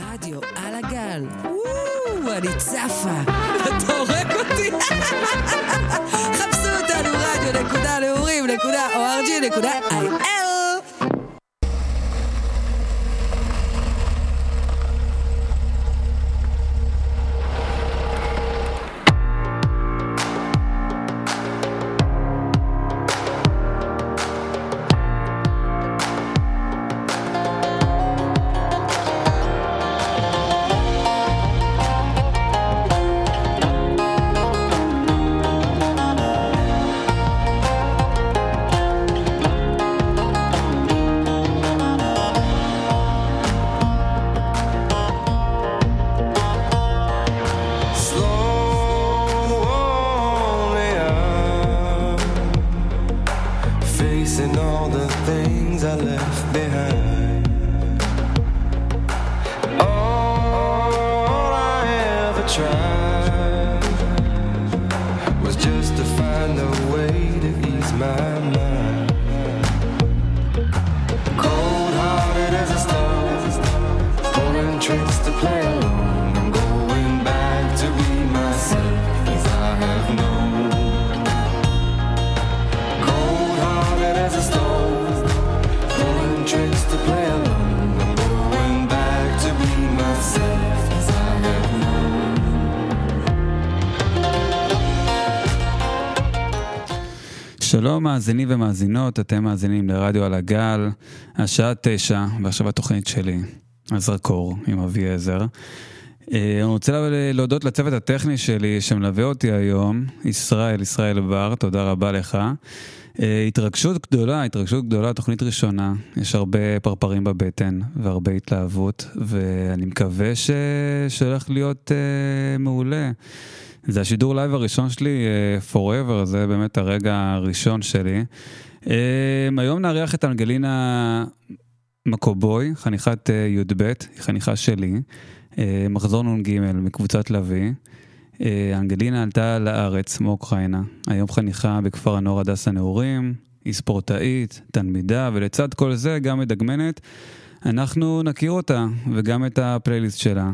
רדיו על הגל. וואו, אני צפה. אתה הורג אותי. חפשו אותנו רדיו נקודה נעורים נקודה אורג'י נקודה איי-אל. שלום מאזינים ומאזינות, אתם מאזינים לרדיו על הגל, השעה תשע, ועכשיו התוכנית שלי, הזרקור עם אביעזר. אה, אני רוצה לה- להודות לצוות הטכני שלי שמלווה אותי היום, ישראל, ישראל בר, תודה רבה לך. אה, התרגשות גדולה, התרגשות גדולה, תוכנית ראשונה, יש הרבה פרפרים בבטן והרבה התלהבות, ואני מקווה. שהולך להיות אה, מעולה. זה השידור live הראשון שלי, אה, forever, זה באמת הרגע הראשון שלי. אה, היום נארח את אנגלינה מקובוי, חניכת אה, י"ב, היא חניכה שלי, מחזור נ"ג מקבוצת לביא. אנגלינה עלתה לארץ מאוקראינה, היום חניכה בכפר הנוער הדס הנעורים, היא ספורטאית, תלמידה, ולצד כל זה גם מדגמנת. אנחנו נכיר אותה וגם את הפלייליסט שלה.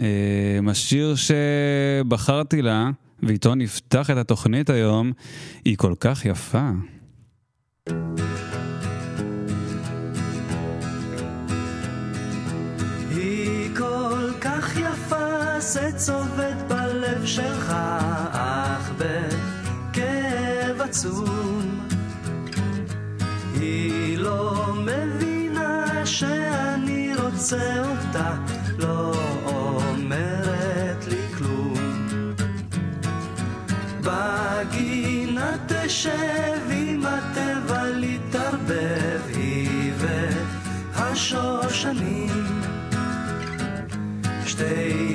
אה, השיר שבחרתי לה, ואיתו נפתח את התוכנית היום, היא כל כך יפה. זה צובט בלב שלך, אך בכאב עצום. היא לא מבינה שאני רוצה אותה, תשב עם הטבע להתערבב, היא והשושנים. שתי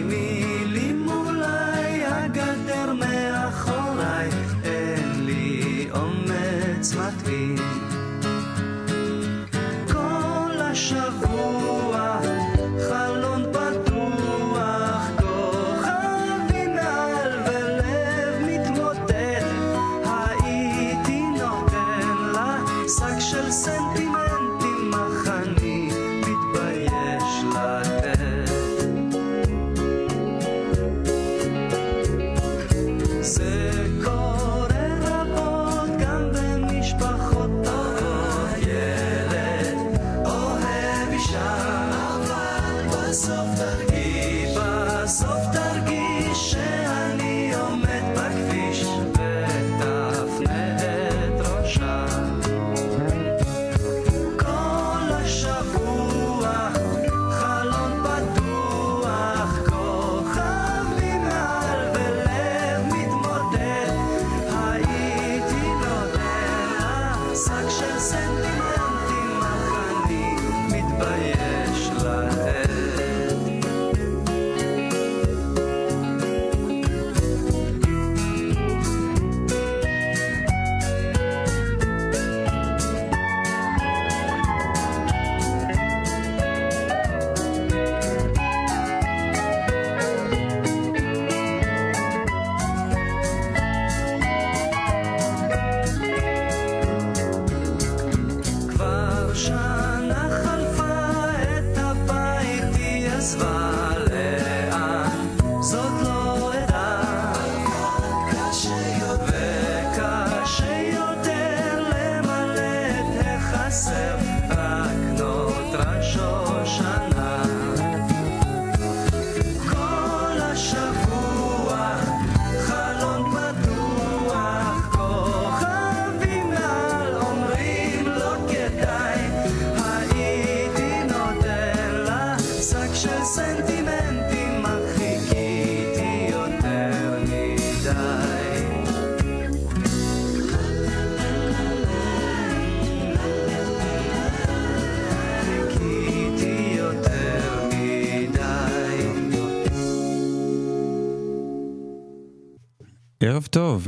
ערב טוב.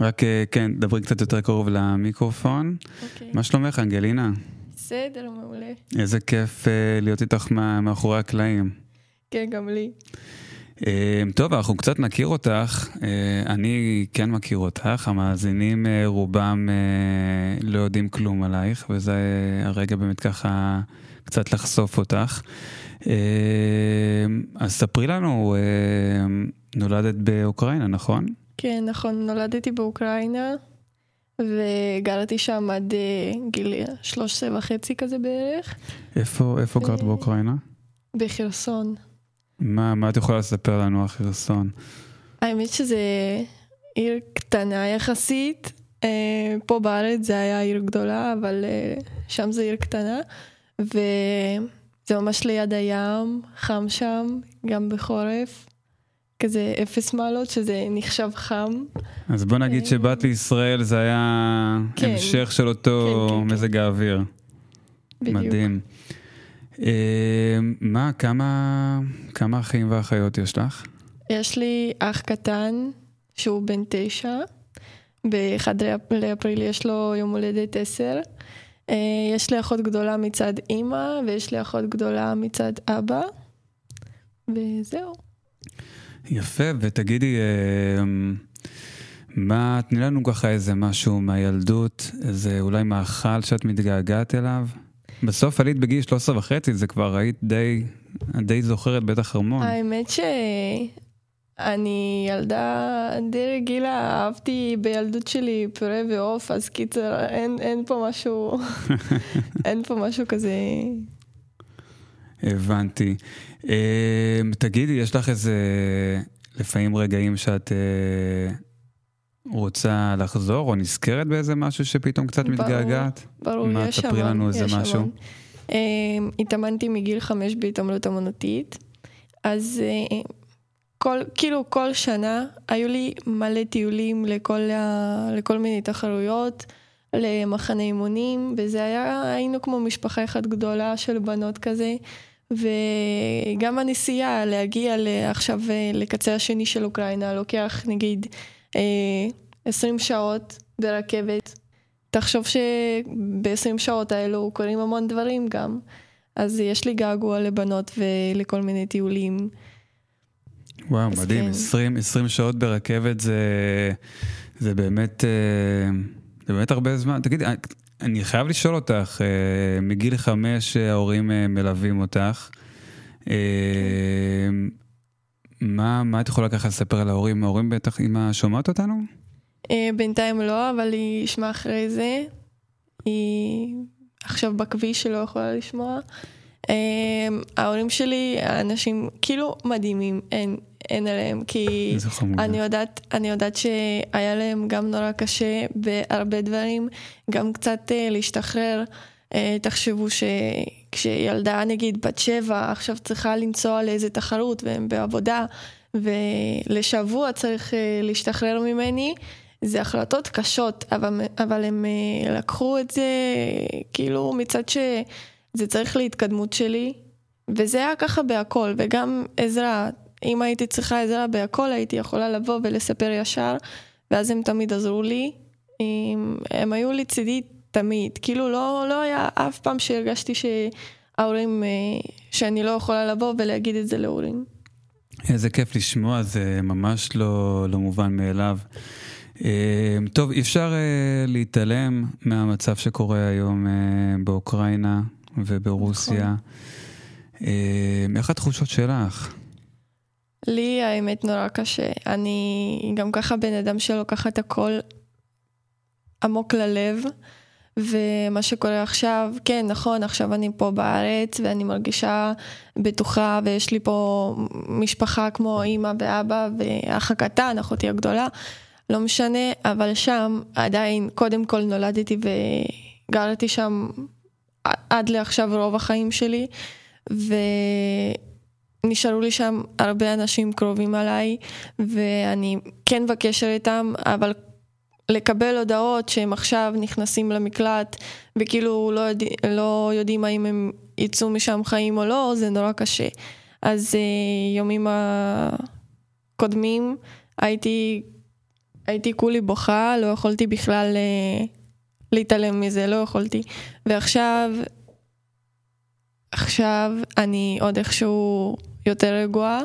רק אה, כן, דברי קצת יותר קרוב למיקרופון. אוקיי. מה שלומך, אנגלינה? בסדר, מעולה. איזה כיף אה, להיות איתך מאחורי הקלעים. כן, גם לי. אה, טוב, אנחנו קצת נכיר אותך. אה, אני כן מכיר אותך, המאזינים אה, רובם לא יודעים כלום עלייך, וזה הרגע באמת ככה קצת לחשוף אותך. אז ספרי לנו, נולדת באוקראינה, נכון? כן, נכון, נולדתי באוקראינה, וגרתי שם עד גיל 13 וחצי כזה בערך, איפה, איפה גרת אה, באוקראינה? בחרסון. מה, מה את יכולה לספר לנו על חרסון? האמת שזה עיר קטנה יחסית. אה, פה בארץ זה היה עיר גדולה, אבל אה, שם זה עיר קטנה. וזה ממש ליד הים, חם שם, גם בחורף. כזה אפס מעלות, שזה נחשב חם. אז בוא נגיד אה, שבאת לישראל זה היה כן. המשך של אותו כן, כן, כן. מזג האוויר. בדיוק. מדהים. אה, מה, כמה, כמה אחים ואחיות יש לך? יש לי אח קטן, שהוא בן תשע. ב-1 לאפריל יש לו יום הולדת עשר. אה, יש לי אחות גדולה מצד אימא, ויש לי אחות גדולה מצד אבא. וזהו. יפה, ותגידי, אה, מה, תני לנו ככה איזה משהו מהילדות, איזה אולי מאכל שאת מתגעגעת אליו? בסוף עלית בגיל 13 וחצי, זה כבר היית די, די זוכרת בטח המון. האמת שאני ילדה די רגילה, אהבתי בילדות שלי פירה ועוף, אז קיצר, אין, אין פה משהו, אין פה משהו כזה. הבנתי. אה, תגידי, יש לך איזה לפעמים רגעים שאת אה, רוצה לחזור או נזכרת באיזה משהו שפתאום קצת ברור, מתגעגעת? ברור, מה, יש תספרי המון, לנו איזה משהו. המון. אמ, התאמנתי מגיל חמש בהתעמלות אמנותית, אז אה, כל, כאילו כל שנה היו לי מלא טיולים לכל, ה, לכל מיני תחרויות, למחנה אימונים, וזה היה, היינו כמו משפחה אחת גדולה של בנות כזה. וגם הנסיעה להגיע עכשיו אה, לקצה השני של אוקראינה לוקח נגיד 20 שעות ברכבת. תחשוב שב-20 שעות האלו קורים המון דברים גם. אז יש לי געגוע לבנות ולכל מיני טיולים. וואו, מדהים, כן. 20, 20 שעות ברכבת זה, זה באמת, אה, זה באמת הרבה זמן. תגידי, אני- אני חייב לשאול אותך, אה, מגיל חמש אה, ההורים אה, מלווים אותך. מה, מה את יכולה ככה לספר על ההורים? ההורים בטח, אמא שומעת אותנו? אה, בינתיים לא, אבל היא ישמע אחרי זה. היא עכשיו בכביש שלא יכולה לשמוע. אה, ההורים שלי, אנשים כאילו מדהימים, אין, אין עליהם, כי. אני יודעת, אני יודעת שהיה להם גם נורא קשה בהרבה דברים, גם קצת אה, להשתחרר. תחשבו שכשילדה נגיד בת שבע עכשיו צריכה לנסוע לאיזה תחרות והם בעבודה ולשבוע צריך אה, להשתחרר ממני, זה החלטות קשות, אבל, אבל הם אה, לקחו את זה כאילו מצד שזה צריך להתקדמות שלי, וזה היה ככה בהכל, וגם עזרה, אם הייתי צריכה עזרה בהכל הייתי יכולה לבוא ולספר ישר, ואז הם תמיד עזרו לי. הם, הם היו לצידי תמיד, כאילו לא, לא היה אף פעם שהרגשתי שההורים, אה, שאני לא יכולה לבוא ולהגיד את זה להורים. איזה כיף לשמוע, זה ממש לא, לא מובן מאליו. אה, טוב, אי אפשר אה, להתעלם מהמצב שקורה היום באוקראינה. וברוסיה. אה, איך התחושות שלך? לי האמת נורא קשה. אני גם ככה בן אדם שלוקחת הכל עמוק ללב, ומה שקורה עכשיו, כן, נכון, עכשיו אני פה בארץ ואני מרגישה בטוחה ויש לי פה משפחה כמו אימא ואבא ואח הקטן, אחותי הגדולה, לא משנה, אבל שם עדיין, קודם כל נולדתי וגרתי שם עד לעכשיו רוב החיים שלי, ונשארו לי שם הרבה אנשים קרובים עליי, ואני כן בקשר איתם, אבל לקבל הודעות שהם עכשיו נכנסים למקלט וכאילו לא, יודע, לא יודעים האם הם יצאו משם חיים או לא, זה נורא קשה. אז אה, יומים הקודמים הייתי, הייתי כולי בוכה, לא יכולתי בכלל אה, להתעלם מזה, לא יכולתי. ועכשיו, עכשיו אני עוד איכשהו יותר רגועה,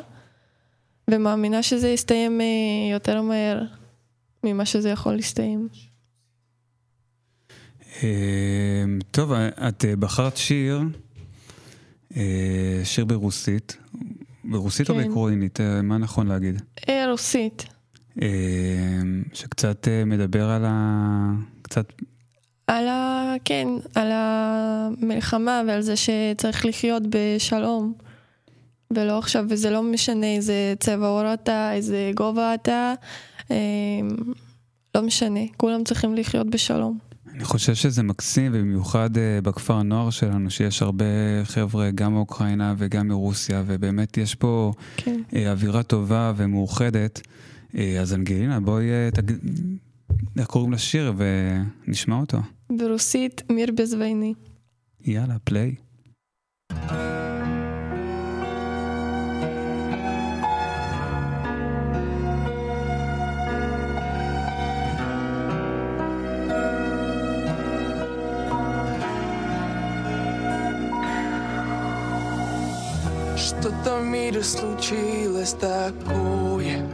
ומאמינה שזה יסתיים אה, יותר מהר. ממה שזה יכול להסתיים. אה, טוב, את אה, בחרת שיר, אה, שיר ברוסית. ברוסית או כן. באוקראינית? אה, מה נכון להגיד? רוסית. שקצת מדבר על ה... קצת... על ה... כן, על המלחמה ועל זה שצריך לחיות בשלום. ולא עכשיו, וזה לא משנה איזה צבע עור אתה, איזה גובה אתה, לא משנה, כולם צריכים לחיות בשלום. אני חושב שזה מקסים, ובמיוחד אה, בכפר הנוער שלנו, שיש הרבה חבר'ה, גם מאוקראינה וגם מרוסיה, ובאמת יש פה כן. אה, אווירה טובה ומאוחדת. אה, אז אנגלינה, בואי, אה, תג... איך קוראים לשיר ונשמע אותו. ברוסית, מיר בזוויני. יאללה, פליי. В мире случилось такое.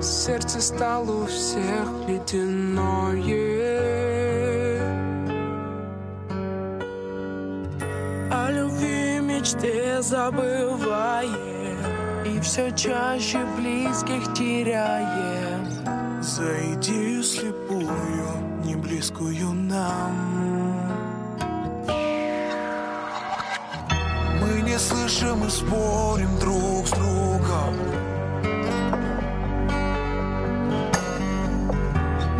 Сердце стало у всех ледяное. О любви и мечте забываем И все чаще близких теряем За идею слепую, не близкую нам не слышим и спорим друг с другом.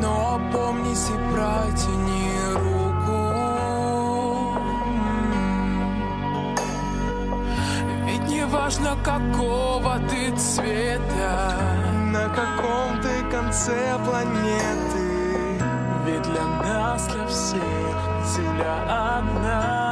Но опомнись и протяни руку. Ведь не важно какого ты цвета На каком ты конце планеты. Ведь для нас, для всех земля одна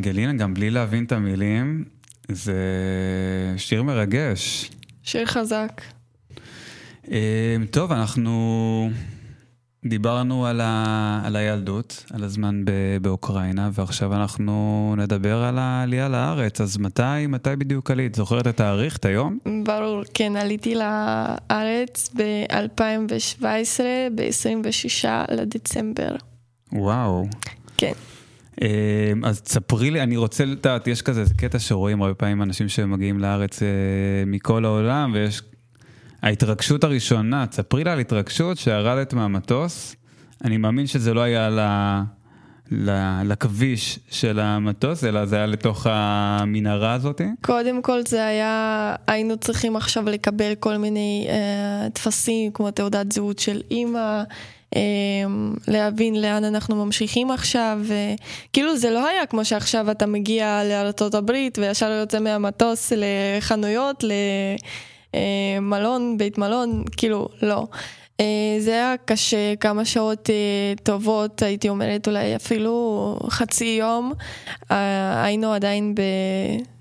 אנגלינה, גם בלי להבין את המילים, זה שיר מרגש. שיר חזק. אה, טוב, אנחנו דיברנו על, ה... על הילדות, על הזמן ב... באוקראינה, ועכשיו אנחנו נדבר על העלייה לארץ. אז מתי, מתי בדיוק עלית? זוכרת את התאריך, את היום? ברור, כן, עליתי לארץ ב-2017, ב-26 לדצמבר. וואו. כן. אה, אז תספרי לי, אני רוצה לדעת, יש כזה קטע שרואים הרבה פעמים אנשים שמגיעים לארץ אה, מכל העולם, ויש ההתרגשות הראשונה, תספרי לי על התרגשות שירדת מהמטוס. אני מאמין שזה לא היה ל... ל... לכביש של המטוס, אלא זה היה לתוך המנהרה הזאתי. קודם כל זה היה, היינו צריכים עכשיו לקבל כל מיני אה, טפסים כמו תעודת זהות של אימא, אה, להבין לאן אנחנו ממשיכים עכשיו, וכאילו זה לא היה כמו שעכשיו אתה מגיע לארצות הברית וישר יוצא מהמטוס לחנויות, למלון, בית מלון, כאילו לא. אה, זה היה קשה, כמה שעות אה, טובות, הייתי אומרת אולי אפילו חצי יום. אה, היינו עדיין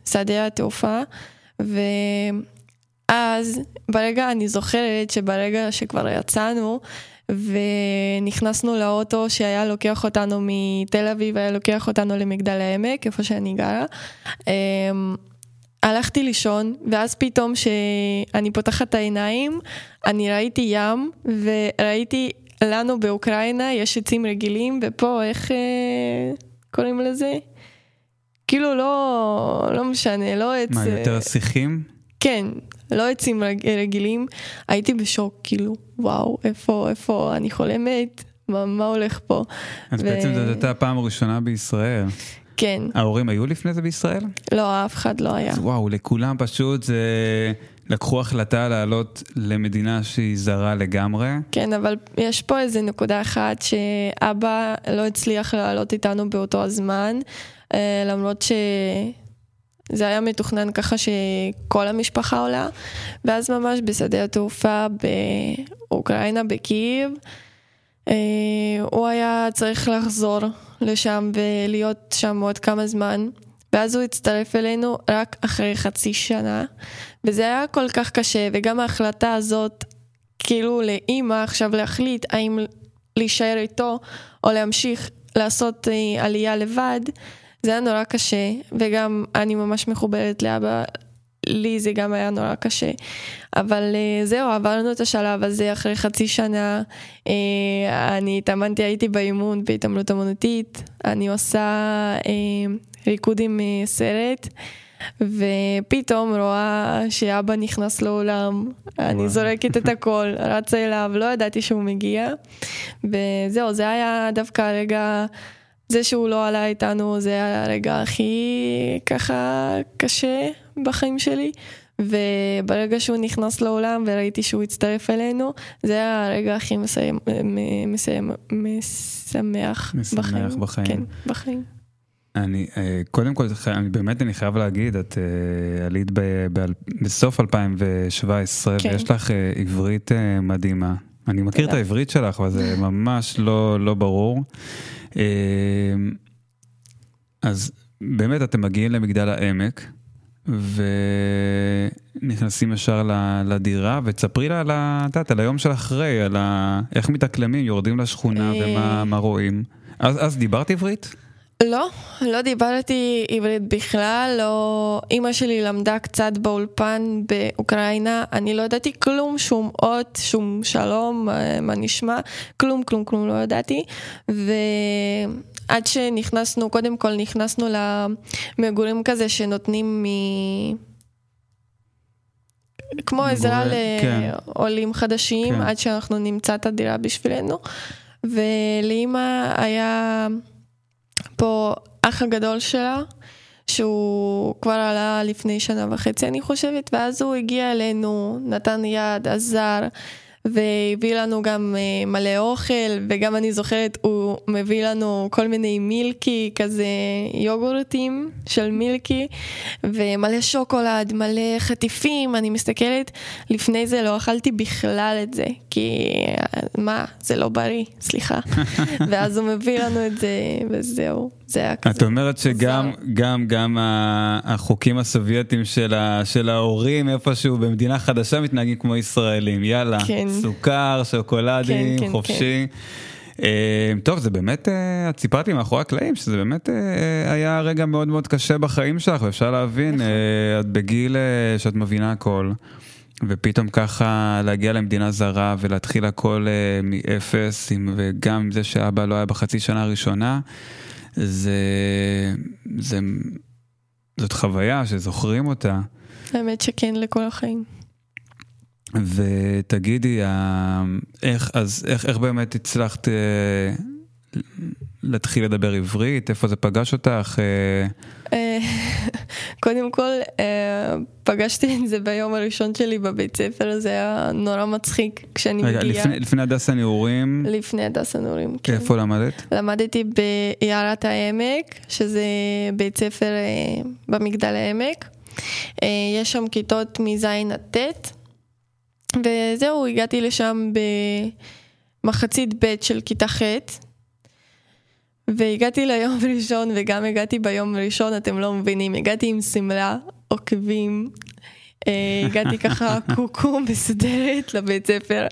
בשדה התעופה, ואז ברגע, אני זוכרת שברגע שכבר יצאנו, ונכנסנו לאוטו שהיה לוקח אותנו מתל אביב, היה לוקח אותנו למגדל העמק, איפה שאני גרה. אמ, הלכתי לישון, ואז פתאום שאני פותחת את העיניים, אני ראיתי ים, וראיתי לנו באוקראינה יש עצים רגילים, ופה איך אה, קוראים לזה? כאילו לא, לא משנה, לא עץ... מה, יותר שיחים? כן, לא עצים רג, רגילים. הייתי בשוק, כאילו, וואו, איפה, איפה, אני חולמת? מה, מה הולך פה? אז ו- בעצם זאת הייתה הפעם הראשונה בישראל. כן, ההורים היו לפני זה בישראל? לא, אף אחד לא היה. אז וואו, לכולם פשוט זה... לקחו החלטה לעלות למדינה שהיא זרה לגמרי. כן, אבל יש פה איזה נקודה אחת שאבא לא הצליח לעלות איתנו באותו הזמן, אה, למרות שזה היה מתוכנן ככה שכל המשפחה עולה, ואז ממש בשדה התעופה באוקראינה, בקייב, אה, הוא היה צריך לחזור לשם ולהיות שם עוד כמה זמן. ואז הוא הצטרף אלינו רק אחרי חצי שנה, וזה היה כל כך קשה, וגם ההחלטה הזאת, כאילו לאימא עכשיו להחליט האם להישאר איתו או להמשיך לעשות אה, עלייה לבד, זה היה נורא קשה, וגם אני ממש מחוברת לאבא, לי זה גם היה נורא קשה. אבל אה, זהו, עברנו את השלב הזה אחרי חצי שנה. אה, אני התאמנתי, הייתי באימון בהתעמלות אמנותית, אני עושה אה, ריקוד עם סרט. ופתאום רואה שאבא נכנס לאולם, אני זורקת את הכל, רצה אליו, לא ידעתי שהוא מגיע. וזהו, זה היה דווקא הרגע, זה שהוא לא עלה איתנו, זה היה הרגע הכי ככה קשה בחיים שלי. וברגע שהוא נכנס לאולם וראיתי שהוא הצטרף אלינו, זה היה הרגע הכי מסיים, מסיים, משמח, משמח בחיים. בחיים. כן, בחיים. אני, אה, קודם כל, אני, באמת אני חייב להגיד, את אה, עלית ב, ב, בסוף 2017, כן. ויש לך אה, עברית מדהימה. אני מכיר את. העברית שלך, אבל זה ממש לא, לא ברור. אה, אז באמת אתם מגיעים למגדל העמק, ונכנסים ישר לדירה, ותספרי לה על, ה- את יודעת, על היום של אחרי, על ה... איך מתאקלמים, יורדים לשכונה אה. ומה מה רואים. אז, אז דיברת עברית? לא, לא דיברתי עברית בכלל, לא... אימא שלי למדה קצת באולפן באוקראינה, אני לא ידעתי כלום, שום אות, שום שלום, אה, מה נשמע, כלום, כלום, כלום לא ידעתי. ועד שנכנסנו, קודם כל נכנסנו למגורים כזה שנותנים מ... כמו עזרה כן. לעולים חדשים, כן. עד שאנחנו נמצא את הדירה בשבילנו. ולאימא היה פה אח הגדול שלה, שהוא כבר עלה לפני שנה וחצי אני חושבת, ואז הוא הגיע אלינו, נתן יד, עזר, והביא לנו גם אה, מלא אוכל, וגם אני זוכרת, הוא מביא לנו כל מיני מילקי, כזה יוגורטים של מילקי, ומלא שוקולד, מלא חטיפים, אני מסתכלת, לפני זה לא אכלתי בכלל את זה, כי אה, מה, זה לא בריא, סליחה. ואז הוא מביא לנו את זה, וזהו, זה היה כזה. את אומרת שגם. גם, גם החוקים הסובייטיים של, ה, של ההורים איפשהו במדינה חדשה מתנהגים כמו ישראלים, יאללה, כן. סוכר, שוקולדים, כן, כן, חופשי. אה, טוב, זה באמת, אה, את סיפרת לי מאחורי הקלעים שזה באמת אה, היה רגע מאוד מאוד קשה בחיים שלך, ואפשר להבין, נכון. אה, את בגיל אה, שאת מבינה הכל, ופתאום ככה להגיע למדינה זרה ולהתחיל הכל אה, מאפס, עם- וגם עם זה שאבא לא היה בחצי שנה הראשונה, זה, זה, זאת חוויה שזוכרים אותה. האמת שכן, לכל החיים. ותגידי, איך, אז איך, איך באמת הצלחת אה, להתחיל לדבר עברית? איפה זה פגש אותך? אה, אה, קודם כל, אה, פגשתי את זה ביום הראשון שלי בבית ספר, זה היה נורא מצחיק כשאני רגע, מגיעה. לפני, לפני הדסה נעורים, לפני הדס הנעורים, כן. איפה למדת? למדתי ביערת העמק, שזה בית ספר אה, במגדל העמק. אה, יש שם כיתות מז' עד ט', וזהו, הגעתי לשם במחצית ב' של כיתה ח', והגעתי ליום ראשון, וגם הגעתי ביום ראשון, אתם לא מבינים, הגעתי עם שמלה, עוקבים. אה, הגעתי ככה קוקו מסודרת לבית ספר,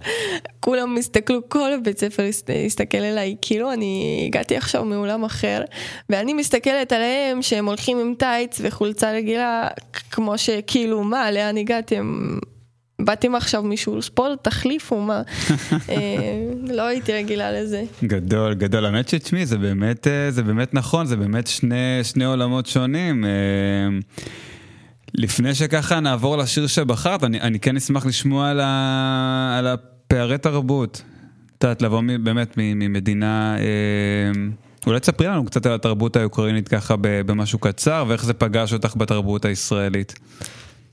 כולם הסתכלו, כל הבית ספר הסת- הסתכל עליי, כאילו אני הגעתי עכשיו מעולם אחר, ואני מסתכלת עליהם שהם הולכים עם טייץ וחולצה רגילה, כמו שכאילו מה, לאן הגעתם? באתם עכשיו משול ספורט, תחליפו, מה? אה, לא הייתי רגילה לזה. גדול, גדול. האמת שתשמעי, זה באמת, אה, זה באמת נכון, זה באמת שני, שני עולמות שונים. אה, לפני שככה נעבור לשיר שבחרת, אני, אני כן אשמח לשמוע על, ה, על הפערי תרבות. את יודעת, לבוא מ- באמת מ- ממדינה, אולי תספרי לנו קצת על התרבות האוקראינית ככה במשהו קצר, ואיך זה פגש אותך בתרבות הישראלית.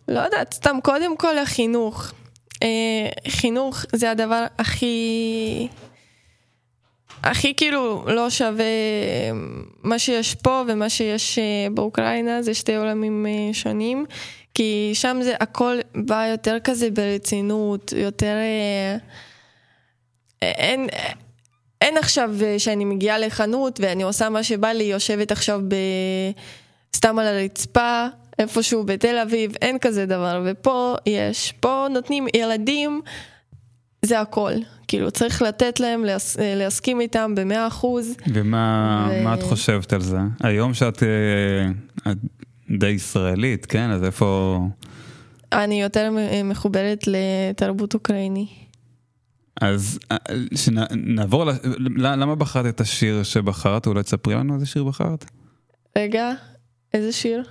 לא יודעת, סתם קודם כל החינוך. אה, חינוך זה הדבר הכי... הכי כאילו לא שווה מה שיש פה ומה שיש אה, באוקראינה, זה שתי עולמים אה, שונים. כי שם זה הכל בא יותר כזה ברצינות, יותר... אה, אין, אין עכשיו אה, שאני מגיעה לחנות ואני עושה מה שבא לי, יושבת עכשיו ב... סתם על הרצפה, איפשהו בתל אביב, אין כזה דבר, ופה יש. פה נותנים ילדים, זה הכל. כאילו, צריך לתת להם, להס... להסכים איתם במאה אחוז. ומה ו- את חושבת על זה? היום שאת אה, את די ישראלית, כן? אז איפה... אני יותר מחוברת לתרבות אוקראיני. אז אה, שנעבור, למה בחרת את השיר שבחרת? אולי תספרי לנו איזה שיר בחרת? רגע, איזה שיר?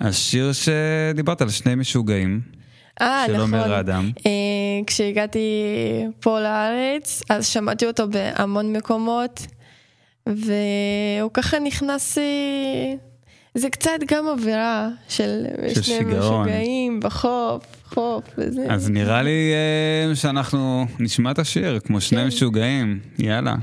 השיר שדיברת על שני משוגעים, אה, של נכון. עומר אדם. אה, כשהגעתי פה לארץ, אז שמעתי אותו בהמון מקומות, והוא ככה נכנס... אה, זה קצת גם אווירה של של שני שיגעון. משוגעים בחוף, חוף וזה. אז נראה לי אה, שאנחנו נשמע את השיר כמו שני כן. משוגעים, יאללה.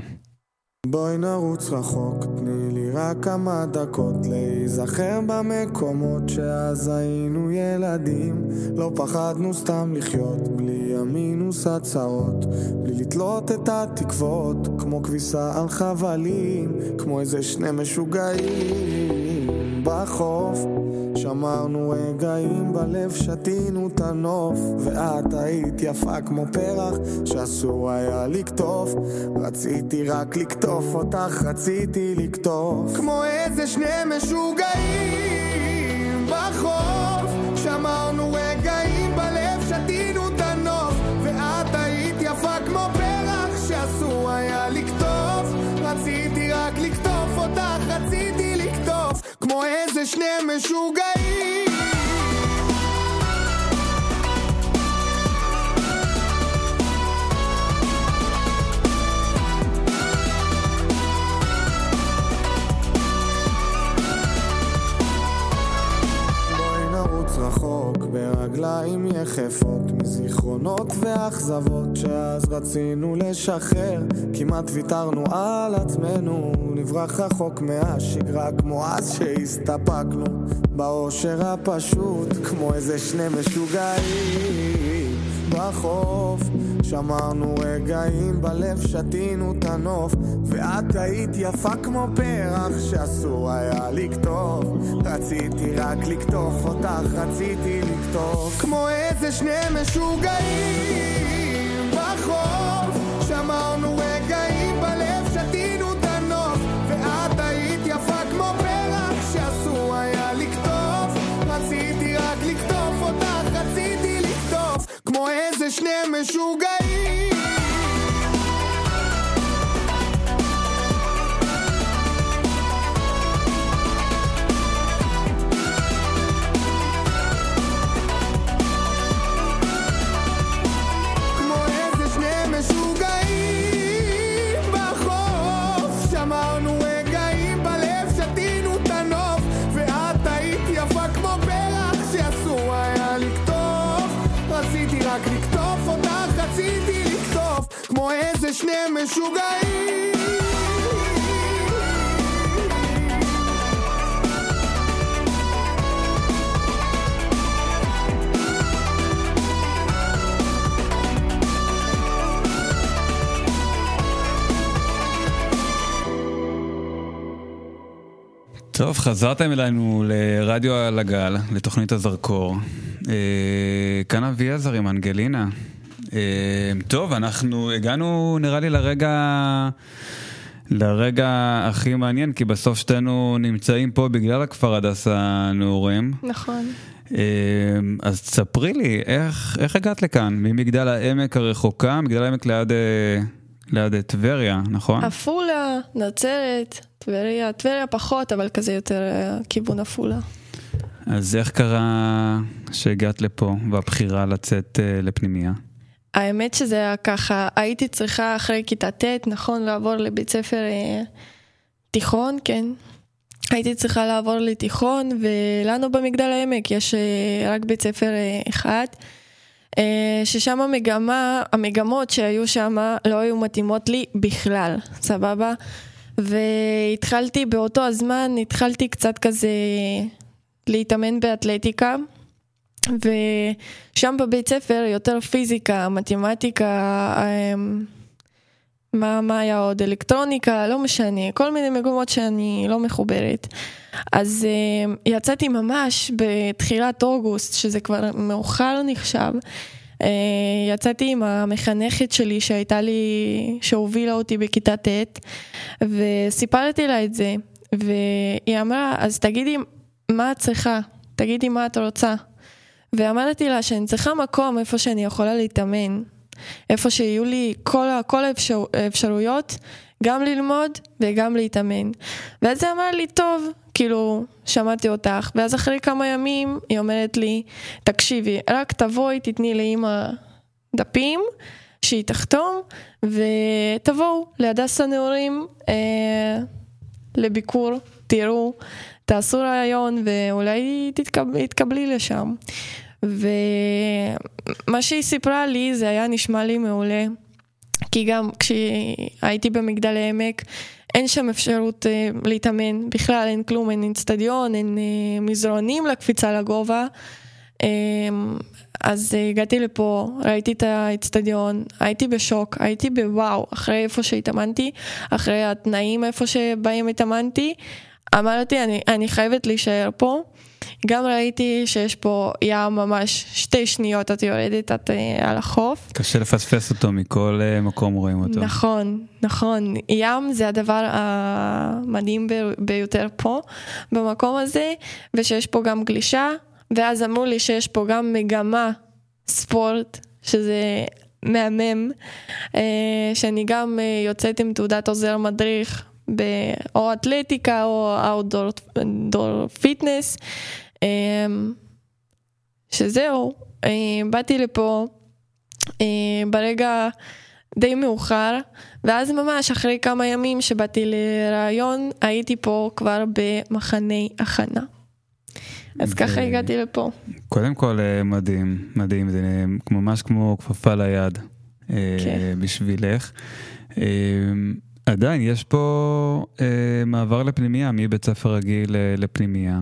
בואי נרוץ רחוק, תני לי רק כמה דקות להיזכר במקומות שאז היינו ילדים לא פחדנו סתם לחיות, בלי המינוס הצהרות בלי לתלות את התקוות, כמו כביסה על חבלים, כמו איזה שני משוגעים בחוף. שמרנו רגעים בלב, שתינו את הנוף, ואת היית יפה כמו פרח שאסור היה לקטוף. רציתי רק לקטוף אותך, רציתי לקטוף. כמו איזה שני משוגעים בחוף. שמרנו רגעים בלב, שתינו את הנוף, ואת היית יפה כמו פרח שאסור היה לקטוף. רציתי רק לקטוף אותך, רציתי כמו איזה שני משוגעים. רחוק ברגליים יחפות מזיכרונות ואכזבות שאז רצינו לשחרר. כמעט ויתרנו על עצמנו נברח רחוק מהשגרה כמו אז שהסתפקנו. באושר הפשוט כמו איזה שני משוגעים בחוף. שמרנו רגעים בלב, שתינו את הנוף. ואת היית יפה כמו פרח שאסור היה לקטוף רציתי רק לקטוף אותך, רציתי לקטוף. כמו איזה שני משוגעים כמו איזה כמו איזה שני משוגעים טוב, חזרתם אלינו לרדיו על הגל, לתוכנית הזרקור. אה, כאן אביעזר עם אנגלינה. אה, טוב, אנחנו הגענו נראה לי לרגע, לרגע הכי מעניין, כי בסוף שתינו נמצאים פה בגלל הכפר הדסה הנעורים. נכון. אה, אז תספרי לי, איך, איך הגעת לכאן? ממגדל העמק הרחוקה, מגדל העמק ליד, אה, ליד טבריה, נכון? עפולה, נצרת, טבריה, טבריה פחות, אבל כזה יותר אה, כיוון עפולה. אז איך קרה שהגעת לפה והבחירה לצאת אה, לפנימייה? האמת שזה היה ככה, הייתי צריכה אחרי כיתה ט', נכון, לעבור לבית ספר אה, תיכון, כן. הייתי צריכה לעבור לתיכון, ולנו במגדל העמק יש אה, רק בית ספר אה, אחד, אה, ששם המגמה, המגמות שהיו שם לא היו מתאימות לי בכלל, סבבה? והתחלתי באותו הזמן, התחלתי קצת כזה להתאמן באתלטיקה. ושם בבית ספר יותר פיזיקה, מתמטיקה, אמ, מה, מה היה עוד? אלקטרוניקה, לא משנה, כל מיני מקומות שאני לא מחוברת. אז אמ, יצאתי ממש בתחילת אוגוסט, שזה כבר מאוחר נחשב. אה, יצאתי עם המחנכת שלי שהייתה לי, שהובילה אותי בכיתה ט', וסיפרתי לה את זה, והיא אמרה, אז תגידי מה את צריכה, תגידי מה את רוצה. ואמרתי לה שאני צריכה מקום איפה שאני יכולה להתאמן, איפה שיהיו לי כל, כל האפשר, האפשרויות, גם ללמוד וגם להתאמן. ואז היא אמרה לי, טוב, כאילו, שמעתי אותך, ואז אחרי כמה ימים היא אומרת לי, תקשיבי, רק תבואי, תתני לאימא דפים, שהיא תחתום, ותבואו להדסה נעורים אה, לביקור, תראו, תעשו רעיון ואולי תתקב, תתקבלי לשם. ומה שהיא סיפרה לי זה היה נשמע לי מעולה, כי גם כשהייתי במגדל העמק, אין שם אפשרות אה, להתאמן, בכלל אין כלום, אין אצטדיון, אין אה, מזרונים לקפיצה לגובה. אמ, אז אה, הגעתי לפה, ראיתי את האצטדיון, הייתי בשוק, הייתי בוואו, אחרי איפה שהתאמנתי, אחרי התנאים איפה שבהם התאמנתי, אמרתי, אני, אני חייבת להישאר פה. גם ראיתי שיש פה ים ממש שתי שניות את יורדת את אה, על החוף. קשה לפספס אותו, מכל אה, מקום רואים אותו. נכון, נכון. ים זה הדבר המדהים ב- ביותר פה, במקום הזה, ושיש פה גם גלישה, ואז אמרו לי שיש פה גם מגמה ספורט, שזה מהמם, אה, שאני גם אה, יוצאת עם תעודת עוזר מדריך. או אתלטיקה או אאוטדור פיטנס, שזהו, אה, באתי לפה אה, ברגע די מאוחר, ואז ממש אחרי כמה ימים שבאתי לראיון, הייתי פה כבר במחנה הכנה. אז ו- ככה הגעתי לפה. קודם כל אה, מדהים, מדהים, זה ממש כמו כפפה ליד אה, כן. בשבילך. עדיין יש פה אה, מעבר לפנימייה, מבית ספר רגיל אה, לפנימייה.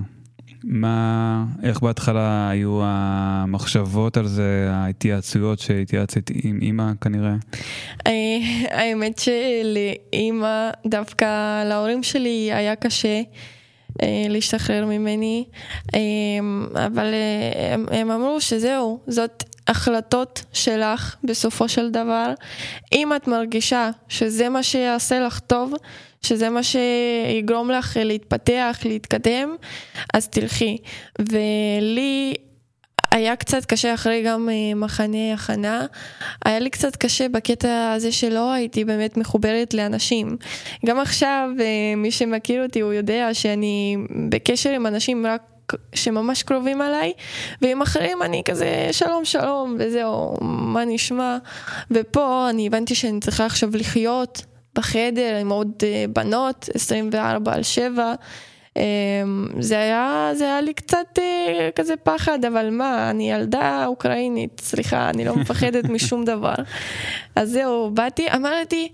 מה, איך בהתחלה היו המחשבות על זה, ההתייעצויות שהתייעצת עם אימא כנראה? אה, האמת שלאימא, דווקא להורים שלי היה קשה אה, להשתחרר ממני, אבל הם, הם אמרו שזהו, זאת החלטות שלך בסופו של דבר. אם את מרגישה שזה מה שיעשה לך טוב, שזה מה שיגרום לך להתפתח, להתקדם, אז תלכי. ולי היה קצת קשה אחרי גם אה, מחנה הכנה, היה לי קצת קשה בקטע הזה שלא הייתי באמת מחוברת לאנשים. גם עכשיו, אה, מי שמכיר אותי הוא יודע שאני בקשר עם אנשים רק שממש קרובים עליי, ועם אחרים אני כזה שלום שלום וזהו, מה נשמע? ופה אני הבנתי שאני צריכה עכשיו לחיות בחדר עם עוד אה, בנות, 24 על 7. אמ, זה היה, זה היה לי קצת אה, כזה פחד, אבל מה, אני ילדה אוקראינית, סליחה, אני לא מפחדת משום דבר. אז זהו, באתי, אמרתי,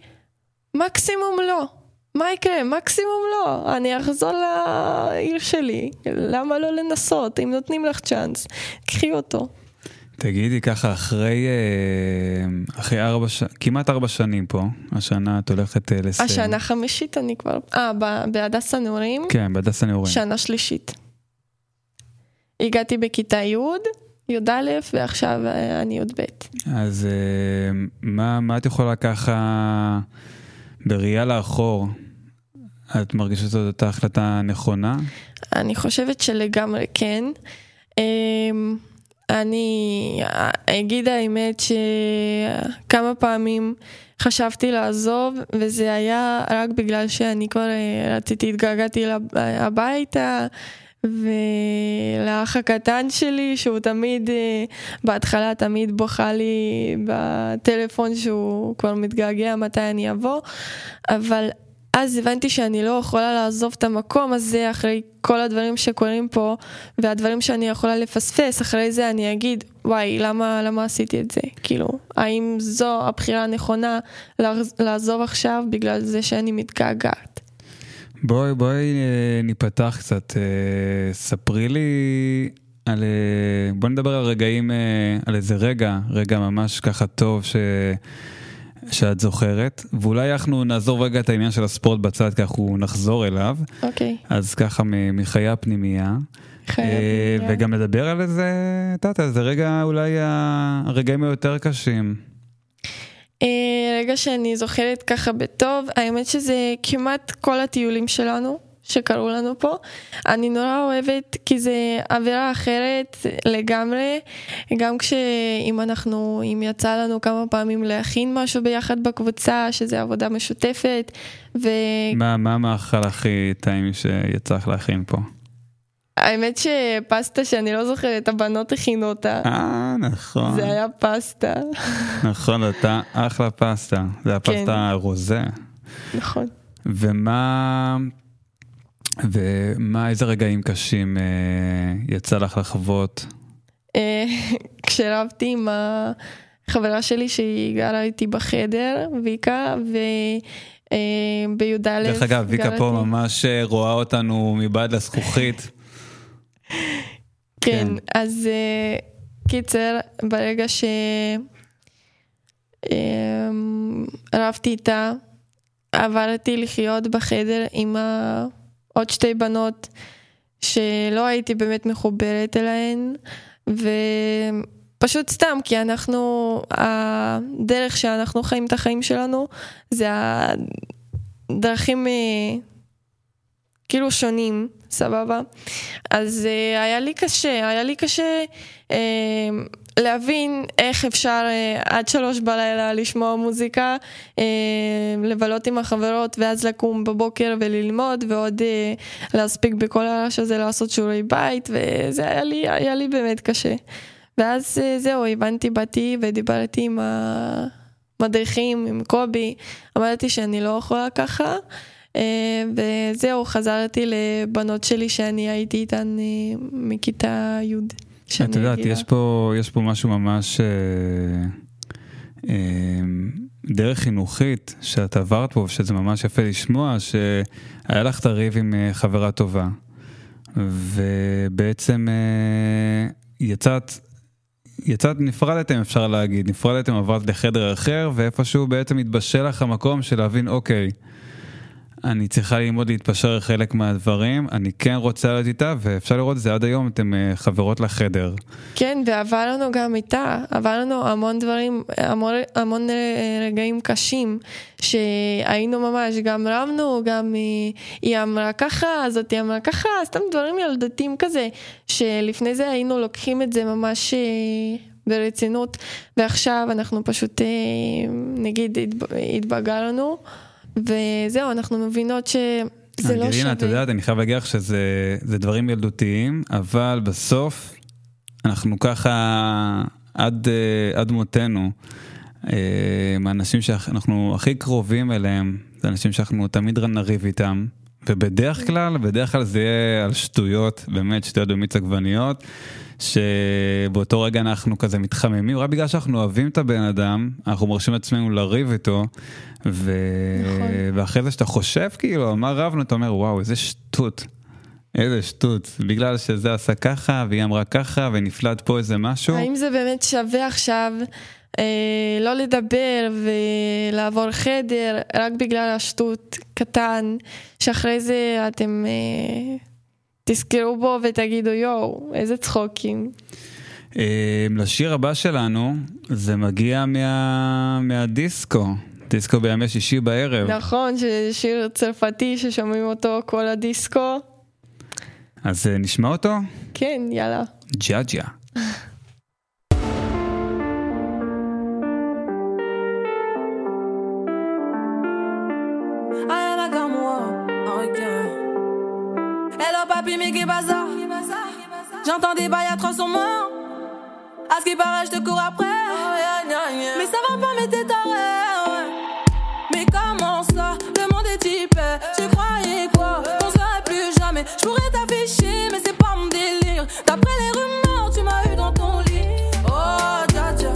מקסימום לא. מה יקרה? מקסימום לא. אני אחזור לעיר שלי. למה לא לנסות? אם נותנים לך צ'אנס, קחי אותו. תגידי ככה, אחרי, אה, אחרי ארבע, ש... כמעט ארבע שנים פה, השנה את הולכת אה, לסיים. השנה חמישית אני כבר... אה, בהדסה נעורים, כן, בהדסה נעורים. שנה שלישית. הגעתי בכיתה י', י"א, ועכשיו אה, אני י"ב. אז מה, מה את יכולה ככה, בראייה לאחור, את מרגישה שזאת הייתה החלטה נכונה? אני חושבת שלגמרי כן. אמ, אני אגיד האמת שכמה פעמים חשבתי לעזוב, וזה היה רק בגלל שאני כבר אה, רציתי, התגעגעתי לב- הביתה. ולאח הקטן שלי, שהוא תמיד, אה, בהתחלה תמיד בוכה לי בטלפון שהוא כבר מתגעגע מתי אני אבוא, אבל אז הבנתי שאני לא יכולה לעזוב את המקום הזה אחרי כל הדברים שקורים פה והדברים שאני יכולה לפספס, אחרי זה אני אגיד, וואי, למה, למה עשיתי את זה? כאילו, האם זו הבחירה הנכונה לעז- לעזוב עכשיו בגלל זה שאני מתגעגעת? בואי, בואי אה, ניפתח קצת, אה, ספרי לי על, אה, בואי נדבר על רגעים, על איזה רגע, רגע ממש ככה טוב ש... שאת זוכרת, ואולי אנחנו נעזור רגע את העניין של הספורט בצד, כי אנחנו נחזור אליו. אוקיי, אז ככה מחיי הפנימייה. חיי הפנימייה. וגם לדבר על איזה, את יודעת, איזה רגע אולי הרגעים היותר קשים. אה, רגע שאני זוכרת ככה בטוב, האמת שזה כמעט כל הטיולים שלנו שקרו לנו פה. אני נורא אוהבת כי זה אווירה אחרת לגמרי, גם כשאם אנחנו, אם יצא לנו כמה פעמים להכין משהו ביחד בקבוצה, שזה עבודה משותפת, ו... מה מה המאכל הכי טעים שיצא לך להכין פה? האמת שפסטה שאני לא זוכרת, הבנות הכינו אותה. אה, נכון. זה היה פסטה, נכון, הייתה אחלה פסטה. זה היה כן. פסטה רוזה. נכון. ומה... ומה, איזה רגעים קשים אה, יצא לך לחוות? אה, כשרבתי עם החברה שלי שהיא גרה איתי בחדר, ויקה, ובי"א דרך אגב, ויקה פה ממש אה, רואה אותנו מבעד לזכוכית. כן, אז אה, קיצר, ברגע ש... אמ, רבתי איתה, עברתי לחיות בחדר עם עוד שתי בנות שלא הייתי באמת מחוברת אליהן, ופשוט סתם, כי אנחנו, הדרך שאנחנו חיים את החיים שלנו, זה הדרכים אה, כאילו שונים, סבבה? אז אה, היה לי קשה, היה לי קשה אה, להבין איך אפשר אה, עד שלוש בלילה לשמוע מוזיקה, אה, לבלות עם החברות ואז לקום בבוקר וללמוד ועוד אה, להספיק בכל הרעש הזה לעשות שיעורי בית וזה היה לי, היה לי באמת קשה. ואז אה, זהו, הבנתי, באתי ודיברתי עם המדריכים, עם קובי, אמרתי שאני לא יכולה ככה. אה, וזהו, חזרתי לבנות שלי שאני הייתי איתן אה, מכיתה י'. את יודעת. יש פה, יש פה משהו ממש... אה, אה, דרך חינוכית שאת עברת פה, ושזה ממש יפה לשמוע, שהיה לך את הריב עם חברה טובה, ובעצם אה, יצאת, יצאת, נפרדתם אפשר להגיד, נפרדתם, עברת לחדר אחר, ואיפשהו בעצם התבשל לך המקום של להבין, אוקיי, אני צריכה ללמוד להתפשר חלק מהדברים, אני כן רוצה להיות איתה, ואפשר לראות את זה עד היום, אתם אה, חברות לחדר. כן, ועבר לנו גם איתה, עבר לנו המון דברים, המון, המון אה, רגעים קשים, שהיינו ממש, גם רבנו, גם אה, היא אמרה ככה, זאתי אמרה ככה, סתם דברים ילדותיים כזה, שלפני זה היינו לוקחים את זה ממש ברצינות, ועכשיו אנחנו פשוט, נגיד, התב- התבגרנו, וזהו, אנחנו מבינות שזה לא שווה. את יודעת, אני חייב להגיד לך שזה זה דברים ילדותיים, אבל בסוף אנחנו ככה עד, אה, עד מותנו. אה, האנשים שאנחנו הכי קרובים אליהם, זה אנשים שאנחנו תמיד נריב איתם. ובדרך כלל, בדרך כלל זה יהיה על שטויות, באמת שטויות במיץ עגבניות, שבאותו רגע אנחנו כזה מתחממים, רק בגלל שאנחנו אוהבים את הבן אדם, אנחנו מרשים לעצמנו לריב איתו, ו... נכון. ואחרי זה שאתה חושב כאילו, מה רבנו, אתה אומר, וואו, איזה שטות. איזה שטות, בגלל שזה עשה ככה, והיא אמרה ככה, ונפלט פה איזה משהו. האם זה באמת שווה עכשיו אה, לא לדבר ולעבור חדר רק בגלל השטות קטן, שאחרי זה אתם אה, תזכרו בו ותגידו יואו, איזה צחוקים. אה, לשיר הבא שלנו, זה מגיע מה... מהדיסקו, דיסקו בימי שישי בערב. נכון, שזה שיר צרפתי ששומעים אותו כל הדיסקו. אז אה, נשמע אותו? כן, יאללה. ג'אג'ה. J'entends des bails atroces sur moi. À ce qui paraît, je te cours après. Mais ça va pas, mais t'es taré. Mais comment ça? Le monde est type. Tu croyais quoi? Qu'on serait plus jamais. Je pourrais t'afficher, mais c'est pas mon délire. D'après les rumeurs, tu m'as eu dans ton lit. Oh, dja dja.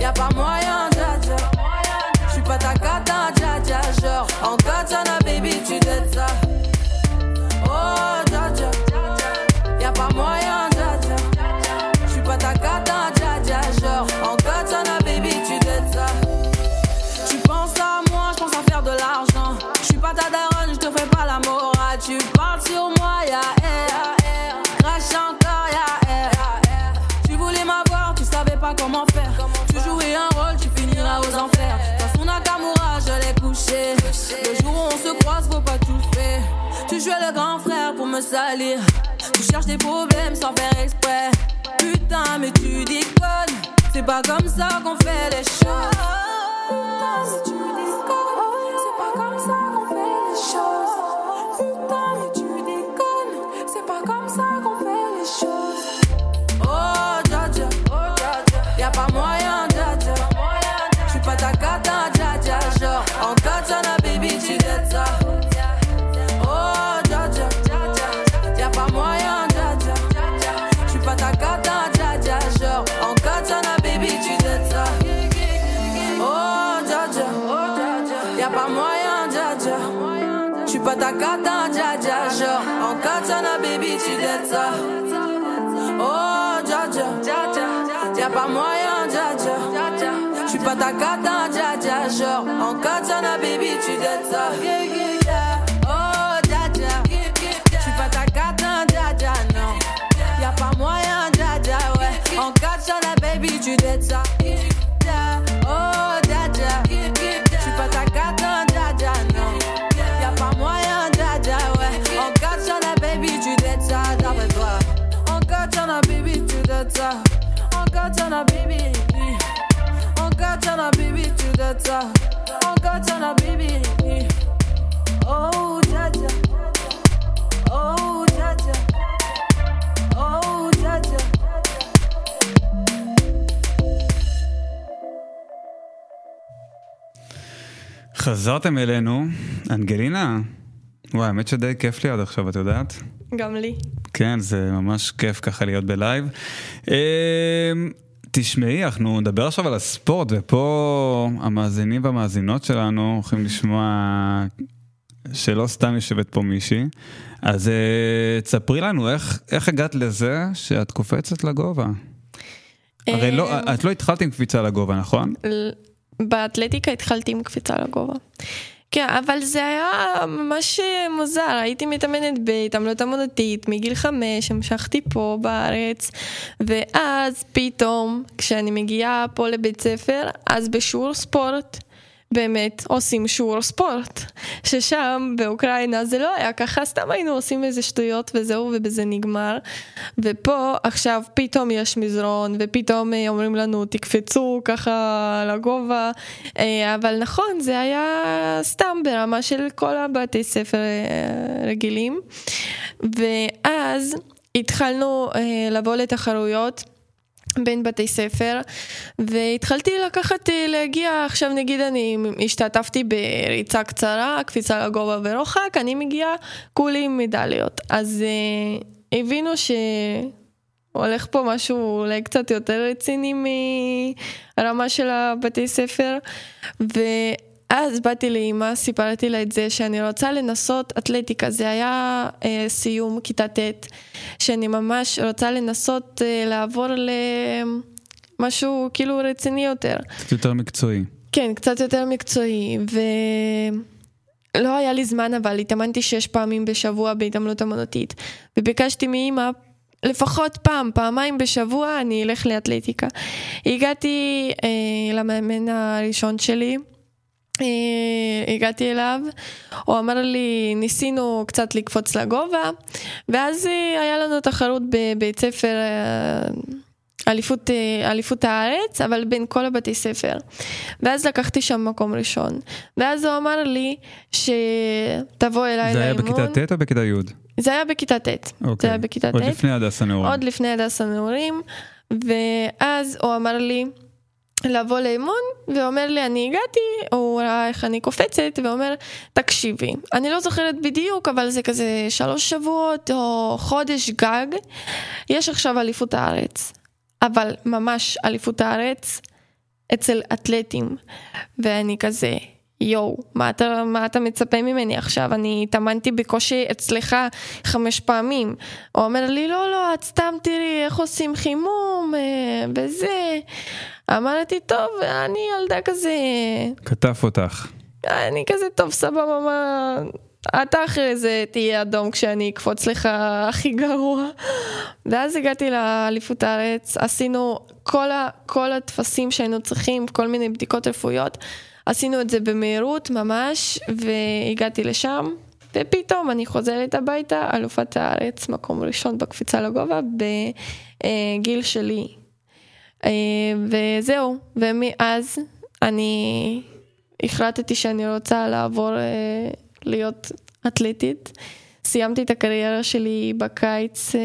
Y'a pas moyen, dja dja. J'suis pas ta cata, dja dja. Genre, en katana, baby, tu t'aides ça. Jouais le grand frère pour me salir. Tu cherches des problèmes sans faire exprès. Putain, mais tu déconnes. C'est pas comme ça qu'on fait les choses. Putain, mais tu déconnes. C'est pas comme ça qu'on fait les choses. Putain, mais tu déconnes. C'est pas comme ça qu'on fait les choses. Oh, dja dja. Y'a pas moyen, takata jaja genre. En katana baby tu dettes ça. Oh jaja Y'a pas moyen jaja J'suis pas ta katana jaja genre. En katana baby tu dettes ça. Oh jaja J'suis pas ta jaja non. Y'a pas moyen jaja ouais. En katana baby tu dettes ça. Oh baby, tu dettes ça. En katana, baby. En katana, baby, tu dettes ça. En katana, baby. Oh, dja. Oh, dja. Oh, dja. חזרתם אלינו, אנגלינה. וואי, האמת שדי כיף לי עד עכשיו, את יודעת? גם לי. כן, זה ממש כיף ככה להיות בלייב. אמ, תשמעי, אנחנו נדבר עכשיו על הספורט, ופה המאזינים והמאזינות שלנו הולכים לשמוע שלא סתם יושבת פה מישהי. אז אה, תספרי לנו איך, איך הגעת לזה שאת קופצת לגובה. הרי לא, אמ, את לא התחלת עם קפיצה לגובה, נכון? באתלטיקה התחלתי עם קפיצה לגובה. כן, אבל זה היה ממש מוזר, הייתי מתאמנת בהתעמלות אמנותית מגיל חמש, המשכתי פה בארץ, ואז פתאום, כשאני מגיעה פה לבית ספר, אז בשיעור ספורט, באמת עושים שיעור ספורט, ששם באוקראינה זה לא היה ככה, סתם היינו עושים איזה שטויות וזהו ובזה נגמר. ופה עכשיו פתאום יש מזרון ופתאום אה, אומרים לנו תקפצו ככה לגובה, אה, אבל נכון זה היה סתם ברמה של כל הבתי ספר אה, רגילים. ואז התחלנו לבוא לתחרויות. בין בתי ספר והתחלתי לקחת אה, להגיע עכשיו נגיד אני השתתפתי בריצה קצרה קפיצה לגובה ורוחק אני מגיעה כולי עם מדליות. אז אה, הבינו שהולך פה משהו אולי קצת יותר רציני מרמה של הבתי ספר ואז באתי לאמא סיפרתי לה את זה שאני רוצה לנסות אתלטיקה זה היה אה, סיום כיתה ט' שאני ממש רוצה לנסות אה, לעבור למשהו כאילו רציני יותר. קצת יותר מקצועי. כן, קצת יותר מקצועי, ולא היה לי זמן אבל התאמנתי שש פעמים בשבוע בהתעמלות אמנותית, וביקשתי מאמא לפחות פעם, פעמיים בשבוע אני אלך לאתלטיקה. הגעתי אה, למאמן הראשון שלי. אה, הגעתי אליו, הוא אמר לי, ניסינו קצת לקפוץ לגובה, ואז אה, היה לנו תחרות בבית ספר אה, אליפות, אליפות הארץ, אבל בין כל הבתי ספר. ואז לקחתי שם מקום ראשון. ואז הוא אמר לי שתבוא אליי זה היה לאימון. בכיתה ט' או בכיתה י'? זה היה בכיתה ט'. זה אוקיי. היה בכיתה עוד ט'. לפני הדס הנעורים. עוד לפני הדס הנעורים, ואז הוא אמר לי לבוא לאימון, ואומר לי, אני הגעתי, הוא ראה איך אני קופצת, ואומר, תקשיבי, אני לא זוכרת בדיוק, אבל זה כזה שלוש שבועות או חודש גג, יש עכשיו אליפות הארץ, אבל ממש אליפות הארץ אצל אתלטים, ואני כזה, יואו, מה אתה, מה אתה מצפה ממני עכשיו? אני התאמנתי בקושי אצלך חמש פעמים. הוא אומר לי, לא, לא, את סתם תראי איך עושים חימום, אה, וזה. אמרתי, טוב, אני ילדה כזה, כתב אותך. אני כזה, טוב, סבבה, מה... אתה אחרי זה תהיה אדום כשאני אקפוץ לך הכי גרוע. ואז הגעתי לאליפות הארץ, עשינו כל, ה, כל הטפסים שהיינו צריכים, כל מיני בדיקות רפואיות, עשינו את זה במהירות ממש, והגעתי לשם, ופתאום אני חוזרת הביתה, אלופת הארץ, מקום ראשון בקפיצה לגובה, בגיל שלי. אה, וזהו, ומאז אני החלטתי שאני רוצה לעבור אה, להיות אתלטית. סיימתי את הקריירה שלי בקיץ אה,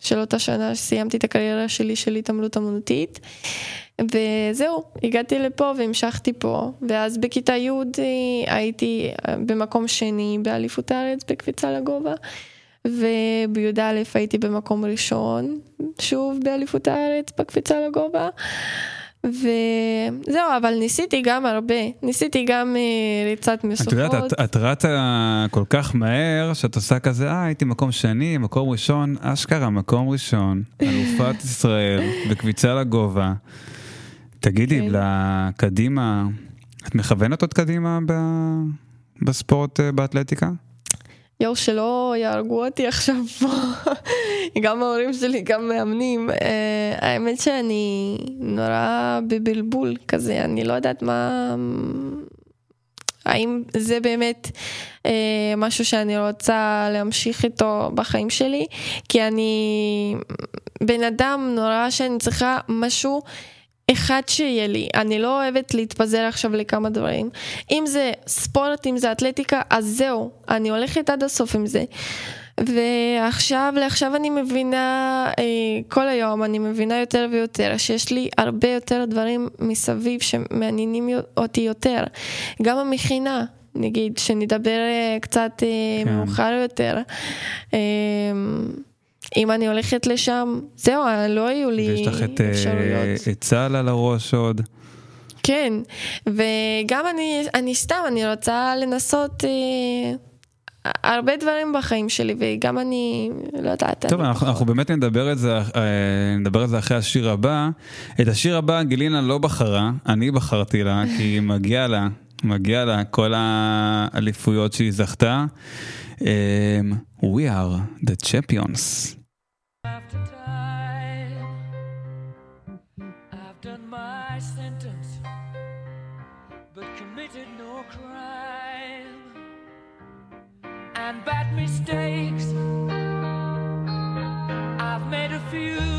של אותה שנה, סיימתי את הקריירה שלי של התעמלות אמנותית. וזהו, הגעתי לפה והמשכתי פה, ואז בכיתה י' הייתי במקום שני באליפות הארץ בקפיצה לגובה, ובי"א הייתי במקום ראשון, שוב באליפות הארץ בקפיצה לגובה. וזהו, אבל ניסיתי גם הרבה, ניסיתי גם אה, ריצת את משוכות. יודעת, את, את רצה כל כך מהר, שאת עושה כזה, אה, הייתי מקום שני, מקום ראשון, אשכרה, מקום ראשון, אלופת ישראל, בקביצה לגובה. תגידי, כן. לקדימה, את מכוונת עוד קדימה ב- בספורט אה, באתלטיקה? יואו, שלא יהרגו אותי עכשיו פה. גם ההורים שלי, גם מאמנים. אה, האמת שאני נורא בבלבול כזה, אני לא יודעת מה... האם זה באמת אה, משהו שאני רוצה להמשיך איתו בחיים שלי? כי אני בן אדם נורא שאני צריכה משהו אחד שיהיה לי. אני לא אוהבת להתפזר עכשיו לכמה דברים. אם זה ספורט, אם זה אתלטיקה, אז זהו, אני הולכת עד הסוף עם זה. ועכשיו, לעכשיו אני מבינה, אה, כל היום אני מבינה יותר ויותר שיש לי הרבה יותר דברים מסביב שמעניינים אותי יותר. גם המכינה, נגיד, שנדבר אה, קצת אה, כן. מאוחר יותר. אם אני הולכת לשם, זהו, לא יהיו לי ויש לך את, אה, אפשרויות. את צה"ל על הראש עוד. כן, וגם אני, אני סתם, אני רוצה לנסות אה, הרבה דברים בחיים שלי, וגם אני, לא יודעת, טוב, אנחנו. אנחנו באמת נדבר את זה, אה, נדבר על זה אחרי השיר הבא. את השיר הבא גלינה לא בחרה, אני בחרתי לה, כי מגיע לה, מגיע לה כל האליפויות שהיא זכתה. אה, We are the champions. After time. I've done my sentence, but committed no crime. And bad mistakes, I've made a few.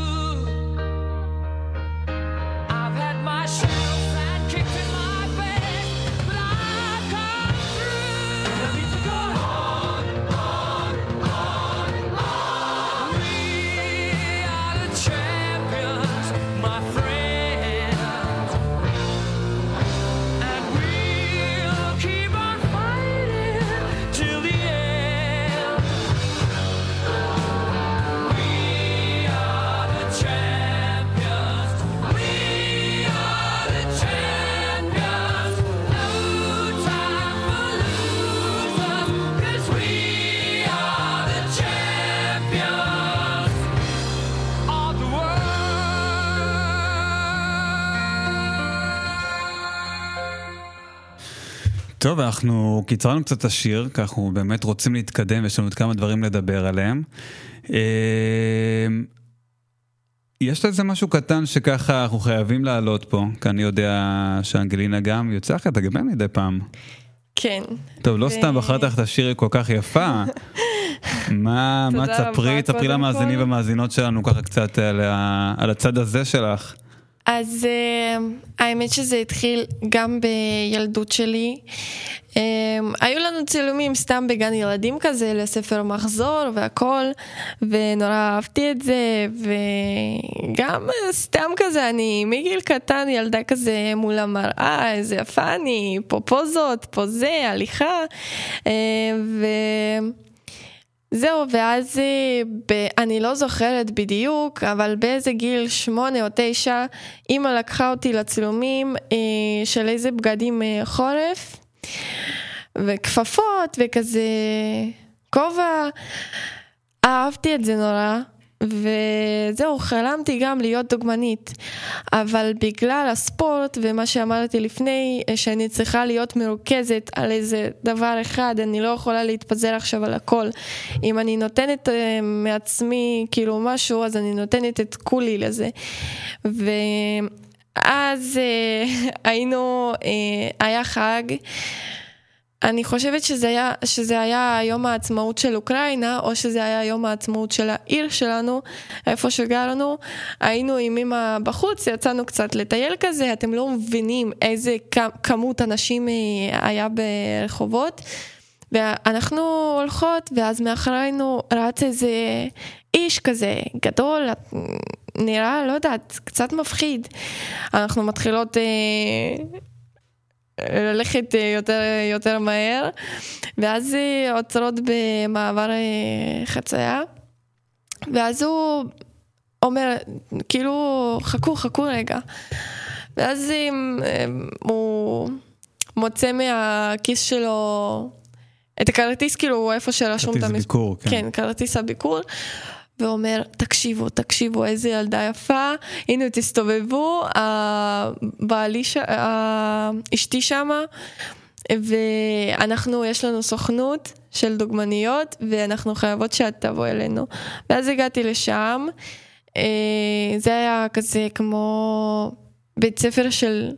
טוב, אנחנו קיצרנו קצת את השיר, כי אנחנו באמת רוצים להתקדם, ויש לנו עוד כמה דברים לדבר עליהם. אה, יש לזה משהו קטן שככה אנחנו חייבים לעלות פה, כי אני יודע שאנגלינה גם יוצא לך לדבר מדי פעם. כן. טוב, לא ו- סתם בחרת לך את השיר כל כך יפה. מה, מה תספרי, תספרי למאזינים כל. ומאזינות שלנו ככה קצת על, ה, על הצד הזה שלך. אז אה, האמת שזה התחיל גם בילדות שלי. אה, היו לנו צילומים סתם בגן ילדים כזה לספר מחזור והכל, ונורא אהבתי את זה, וגם אה, סתם כזה, אני מגיל קטן ילדה כזה מול המראה, איזה יפה אני, פה פוזות, פה זה, הליכה, אה, ו... זהו, ואז אה, ב- אני לא זוכרת בדיוק, אבל באיזה גיל שמונה או תשע, אימא לקחה אותי לצילומים אה, של איזה בגדים אה, חורף, וכפפות וכזה כובע. אהבתי את זה נורא, וזהו, חלמתי גם להיות דוגמנית. אבל בגלל הספורט ומה שאמרתי לפני, אה, שאני צריכה להיות מרוכזת על איזה דבר אחד, אני לא יכולה להתפזר עכשיו על הכל. אם אני נותנת אה, מעצמי כאילו משהו, אז אני נותנת את כולי לזה. ואז אה, היינו, אה, היה חג. אני חושבת שזה היה, שזה היה יום העצמאות של אוקראינה, או שזה היה יום העצמאות של העיר שלנו, איפה שגרנו. היינו עם אמא בחוץ, יצאנו קצת לטייל כזה, אתם לא מבינים איזה כמות אנשים אה, היה ברחובות. ואנחנו הולכות, ואז מאחורינו רץ איזה איש כזה גדול, נראה, לא יודעת, קצת מפחיד. אנחנו מתחילות... אה, ללכת אה, יותר, יותר מהר, ואז אה, עוצרות במעבר אה, חצייה, ואז הוא אומר, כאילו, חכו, חכו רגע. ואז אה, הוא מוצא מהכיס שלו את הכרטיס, כאילו, איפה שרשום את כרטיס המס... ביקור, כן. כן, כרטיס הביקור. ואומר, תקשיבו, תקשיבו, איזה ילדה יפה, הנה תסתובבו, הבעלי, ש... אשתי שמה, ואנחנו, יש לנו סוכנות של דוגמניות, ואנחנו חייבות שאת תבוא אלינו. ואז הגעתי לשם, אה, זה היה כזה כמו בית ספר של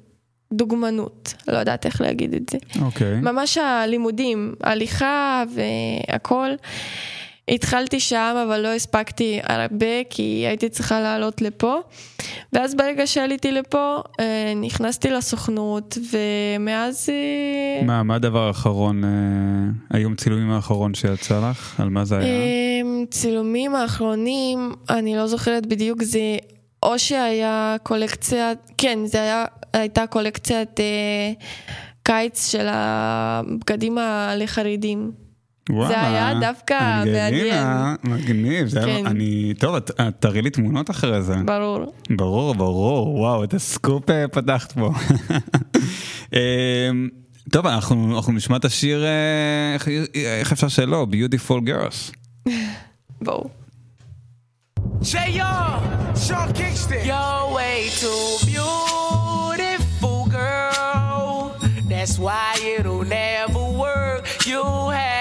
דוגמנות, לא יודעת איך להגיד את זה. אוקיי. ממש הלימודים, הליכה והכל. התחלתי שם, אבל לא הספקתי הרבה, כי הייתי צריכה לעלות לפה. ואז ברגע שעליתי לפה, אה, נכנסתי לסוכנות, ומאז... אה, מה, מה הדבר האחרון, אה, היום צילומים האחרון שיצא לך? על מה זה היה? אמ, צילומים האחרונים, אני לא זוכרת בדיוק, זה או שהיה קולקציה, כן, זה היה, הייתה קולקציית אה, קיץ של הבגדים ה- לחרדים. זה היה דווקא אנגלינה, מגניב, זה היה, כן. אני, טוב, את את תראי לי תמונות אחרי זה. ברור. ברור, ברור, וואו, את הסקופ אה, פתחת פה. אמ, טוב, אנחנו אנחנו נשמע את השיר, אה, איך- איך אפשר שלא? Beautiful Girls. בואו. J.R. Sean Kingston. You're way too beautiful, girl. That's why it'll never work. You have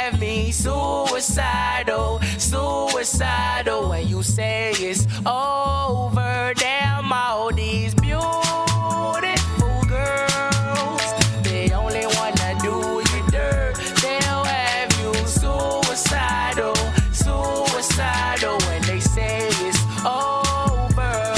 suicidal, suicidal. When you say it's over, damn all these beautiful girls. They only wanna do you dirt. They'll have you suicidal, suicidal. When they say it's over.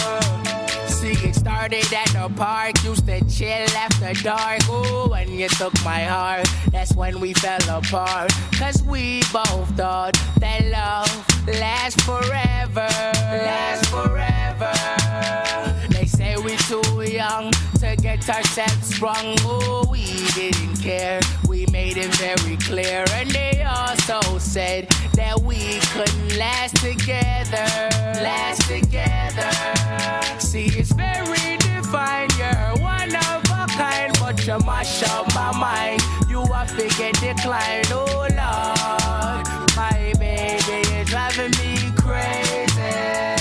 See, it started at the park, used to chill after dark. Ooh, you took my heart, that's when we fell apart. Cause we both thought that love lasts forever. Lasts forever. Say we're too young to get ourselves sprung. Ooh, we didn't care. We made it very clear. And they also said that we couldn't last together. Last together. See, it's very divine. You're one of a kind, but you mash up my mind. You are figure decline. Oh, Lord. My baby is driving me crazy.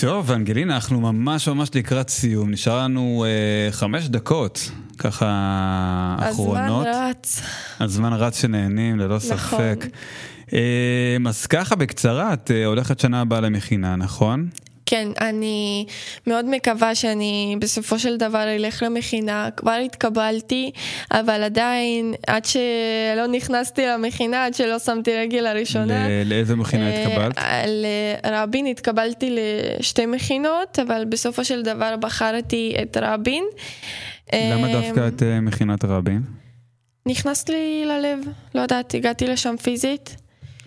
טוב, אנגלינה, אנחנו ממש ממש לקראת סיום. נשאר לנו אה, חמש דקות, ככה אחרונות. הזמן רץ. הזמן רץ שנהנים, ללא נכון. ספק. אה, אז ככה בקצרה, את אה, הולכת שנה הבאה למכינה, נכון? כן, אני מאוד מקווה שאני בסופו של דבר אלך למכינה. כבר התקבלתי, אבל עדיין, עד שלא נכנסתי למכינה, עד שלא שמתי רגל לראשונה. ל- לאיזה מכינה אה, התקבלת? לרבין התקבלתי לשתי מכינות, אבל בסופו של דבר בחרתי את רבין. למה אה, דווקא את אה, מכינת רבין? נכנס לי ללב, לא יודעת, הגעתי לשם פיזית.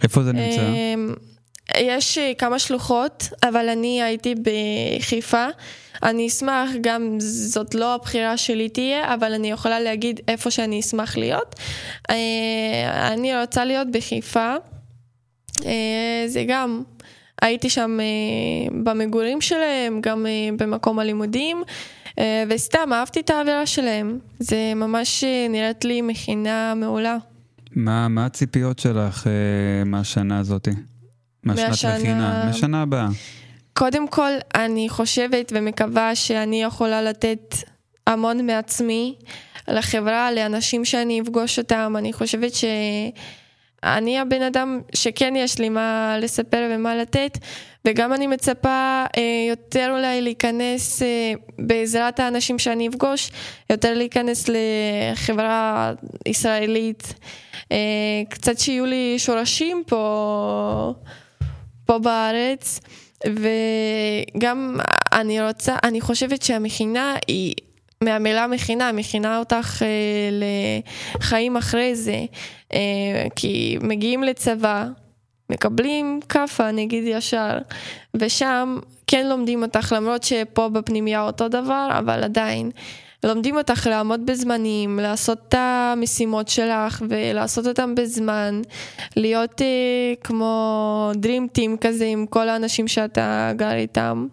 איפה זה נמצא? יש אה, כמה שלוחות, אבל אני הייתי בחיפה. אני אשמח, גם זאת לא הבחירה שלי תהיה, אבל אני יכולה להגיד איפה שאני אשמח להיות. אה, אני רוצה להיות בחיפה. אה, זה גם, הייתי שם במגורים שלהם, גם במקום הלימודים, וסתם אהבתי את האווירה שלהם. זה ממש נראית לי מכינה מעולה. מה מה הציפיות שלך מהשנה הזאתי? מהשנת מהשנה- מכינה, מהשנה הבאה. קודם כל, אני חושבת ומקווה שאני יכולה לתת המון מעצמי לחברה, לאנשים שאני אפגוש אותם. אני חושבת שאני הבן אדם שכן יש לי מה לספר ומה לתת, וגם אני מצפה אה, יותר אולי להיכנס אה, בעזרת האנשים שאני אפגוש, יותר להיכנס לחברה ישראלית. אה, קצת שיהיו לי שורשים פה, פה בארץ. וגם אני רוצה, אני חושבת שהמכינה היא, מהמילה מכינה, מכינה אותך אה, לחיים אחרי זה, אה, כי מגיעים לצבא, מקבלים כאפה נגיד ישר, ושם כן לומדים אותך, למרות שפה בפנימייה אותו דבר, אבל עדיין. לומדים אותך לעמוד בזמנים, לעשות את המשימות שלך ולעשות אותם בזמן, להיות אה, כמו Dream Team כזה עם כל האנשים שאתה גר איתם.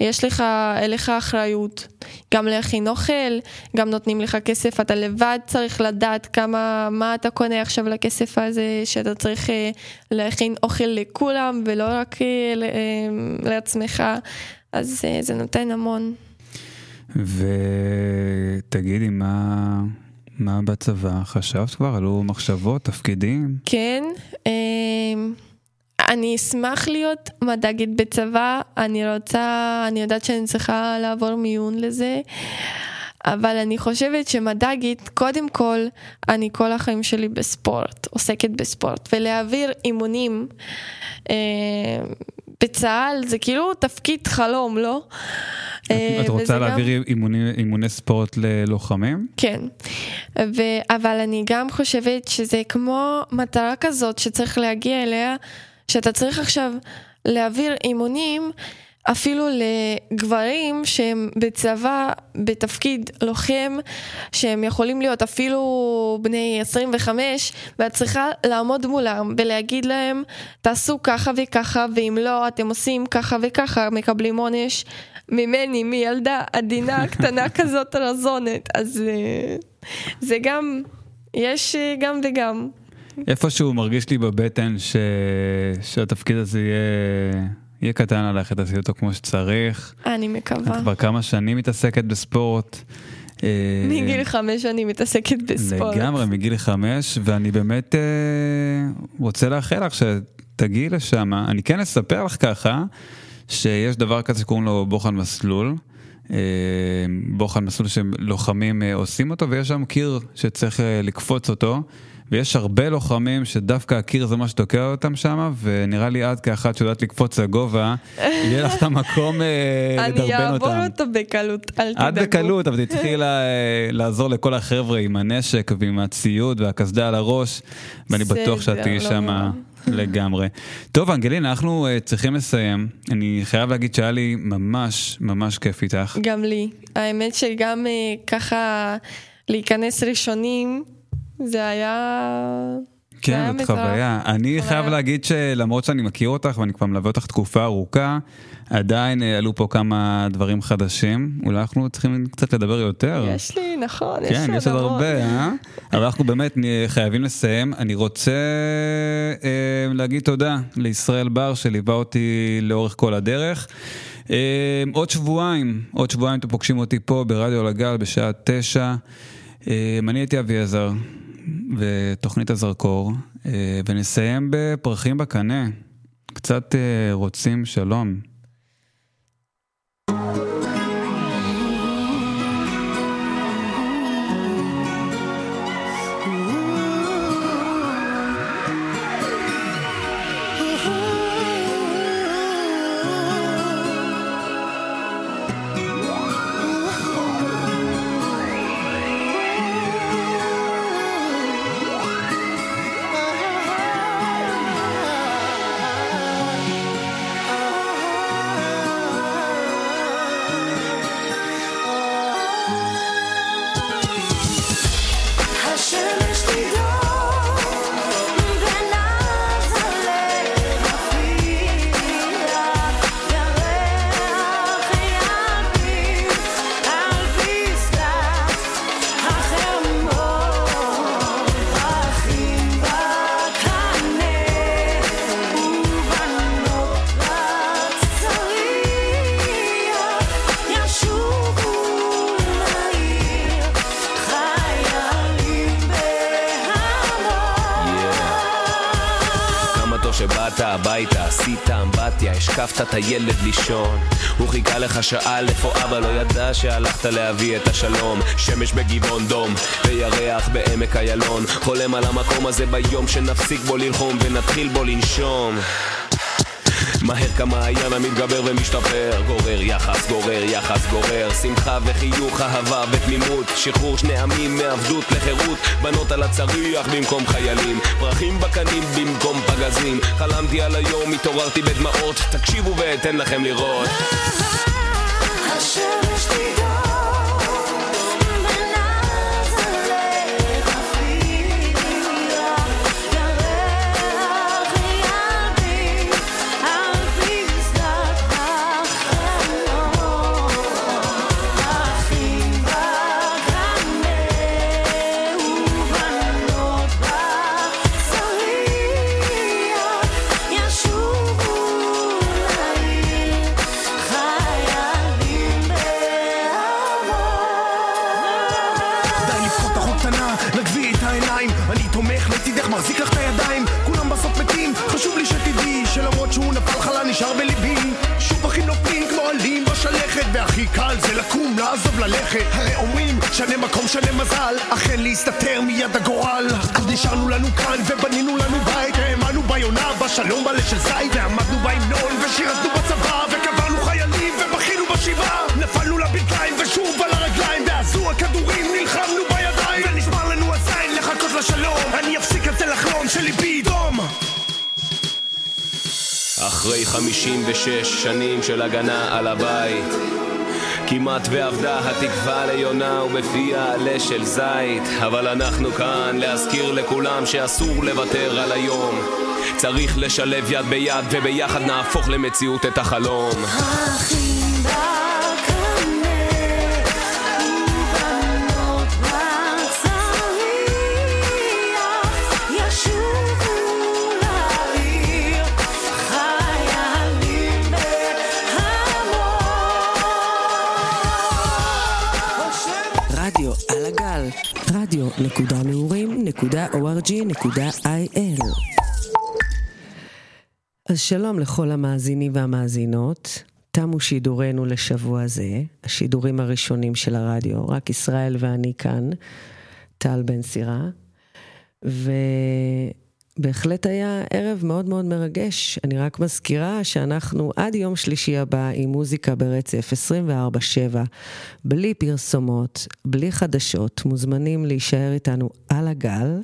יש לך, אין לך אחריות, גם להכין אוכל, גם נותנים לך כסף, אתה לבד צריך לדעת כמה, מה אתה קונה עכשיו לכסף הזה, שאתה צריך אה, להכין אוכל לכולם ולא רק אה, אה, לעצמך, אז אה, זה נותן המון. ותגידי, מה, מה בצבא? חשבת כבר? עלו מחשבות, תפקידים? כן, אמ, אני אשמח להיות מדגית בצבא, אני רוצה, אני יודעת שאני צריכה לעבור מיון לזה, אבל אני חושבת שמדגית, קודם כל, אני כל החיים שלי בספורט, עוסקת בספורט, ולהעביר אימונים אה, בצה"ל זה כאילו תפקיד חלום, לא? אה, את רוצה וזה גם- להעביר אימוני, אימוני ספורט ללוחמים? כן, ו... אבל אני גם חושבת שזה כמו מטרה כזאת שצריך להגיע אליה, שאתה צריך עכשיו להעביר אימונים אפילו לגברים שהם בצבא בתפקיד לוחם, שהם יכולים להיות אפילו בני 25, ואת צריכה לעמוד מולם ולהגיד להם, תעשו ככה וככה, ואם לא, אתם עושים ככה וככה, מקבלים עונש ממני, מילדה עדינה קטנה כזאת רזונת. אז אה, זה גם, יש אה, גם וגם. איפשהו מרגיש לי בבטן ש... שהתפקיד הזה יהיה... יהיה קטן עליך, תעשי אותו כמו שצריך. אני מקווה. את כבר כמה שנים מתעסקת בספורט. אה, מגיל חמש אני מתעסקת בספורט. לגמרי, מגיל חמש, ואני באמת אה, רוצה לאחל לך שתגיעי לשם. אני כן אספר לך ככה, שיש דבר כזה שקוראים לו בוחן מסלול. אה, בוחן מסלול שלוחמים עושים אותו, ויש שם קיר שצריך לקפוץ אותו. ויש הרבה לוחמים שדווקא הקיר זה מה שתוקע אותם שם, ונראה לי את כאחת שיודעת לקפוץ לגובה, יהיה לך את המקום אה, אני לדרבן אעבור אותם. אותו בקלות, אל תדאגו. את בקלות, אבל תצטרכי לה- לעזור לכל החבר'ה עם הנשק ועם הציוד והקסדה על הראש, ואני בטוח שאת תהיי לא שם. לגמרי. טוב, אנגלין, אנחנו אה, צריכים לסיים. אני חייב להגיד שהיה לי ממש ממש כיף איתך. גם לי. האמת שגם אה, ככה להיכנס ראשונים, זה היה... כן, זאת. חוויה. אני חוויה. חייב להגיד שלמרות שאני מכיר אותך ואני כבר מלווה אותך תקופה ארוכה, עדיין אה, עלו פה כמה דברים חדשים. אולי אנחנו צריכים קצת לדבר יותר. יש לי, נכון, כן, לי יש עוד. הרבה, אה? אבל אנחנו באמת חייבים לסיים. אני רוצה אה, להגיד תודה לישראל בר שליווה אותי לאורך כל הדרך. אה, עוד שבועיים, עוד שבועיים אתם פוגשים אותי פה ברדיו לגל בשעה תשע. אה, אני הייתי אביעזר, ותוכנית הזרקור, אה, ונסיים בפרחים בקנה. קצת אה, רוצים שלום. שבאת הביתה, עשית אמבטיה, השקפת את הילד לישון. הוא חיכה לך שעה איפה אבא לא ידע שהלכת להביא את השלום. שמש בגבעון דום, וירח בעמק איילון. חולם על המקום הזה ביום שנפסיק בו ללחום ונתחיל בו לנשום. מהר כמעיין המתגבר ומשתפר. גורר יחס, גורר יחס, גורר. שמחה וחיוך, אהבה ותמימות. שחרור שני עמים מעבדות לחירות. בנות על הצריח במקום חיילים. פרחים בקנים במקום פגזים. חלמתי על היום, התעוררתי בדמעות. תקשיבו ואתן לכם לראות. השמש תדהור לעזוב, ללכת. הרי אומרים שנה מקום, שנה מזל. אכן להסתתר מיד הגורל. אז נשארנו לנו כאן ובנינו לנו בית. האמנו ביונה, בשלום בלב של זית. ועמדנו בהמנון ושירתנו בצבא וקברנו חיילים ובכינו בשבעה. נפלנו לברכיים ושוב על הרגליים. ועזו הכדורים נלחמנו בידיים. ונשמר לנו הזין לחכות לשלום. אני אפסיק את זה לחלום שליבי ידום אחרי 56 שנים של הגנה על הבית כמעט ואבדה התקווה ליונה ובפיה עלה של זית. אבל אנחנו כאן להזכיר לכולם שאסור לוותר על היום. צריך לשלב יד ביד וביחד נהפוך למציאות את החלום. האחים רדיו נקודה נעורים נקודה ORG נקודה IL. אז שלום לכל המאזינים והמאזינות. תמו שידורנו לשבוע זה, השידורים הראשונים של הרדיו, רק ישראל ואני כאן, טל בן סירה. ובהחלט היה ערב מאוד מאוד מרגש. אני רק מזכירה שאנחנו עד יום שלישי הבא עם מוזיקה ברצף 24/7, בלי פרסומות, בלי חדשות, מוזמנים להישאר איתנו על הגל.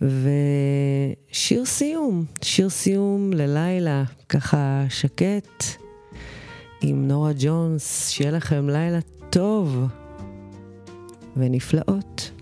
ושיר סיום, שיר סיום ללילה, ככה שקט, עם נורה ג'ונס, שיהיה לכם לילה טוב ונפלאות.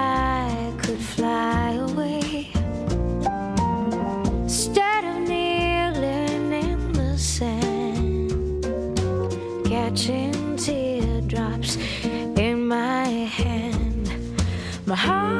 my heart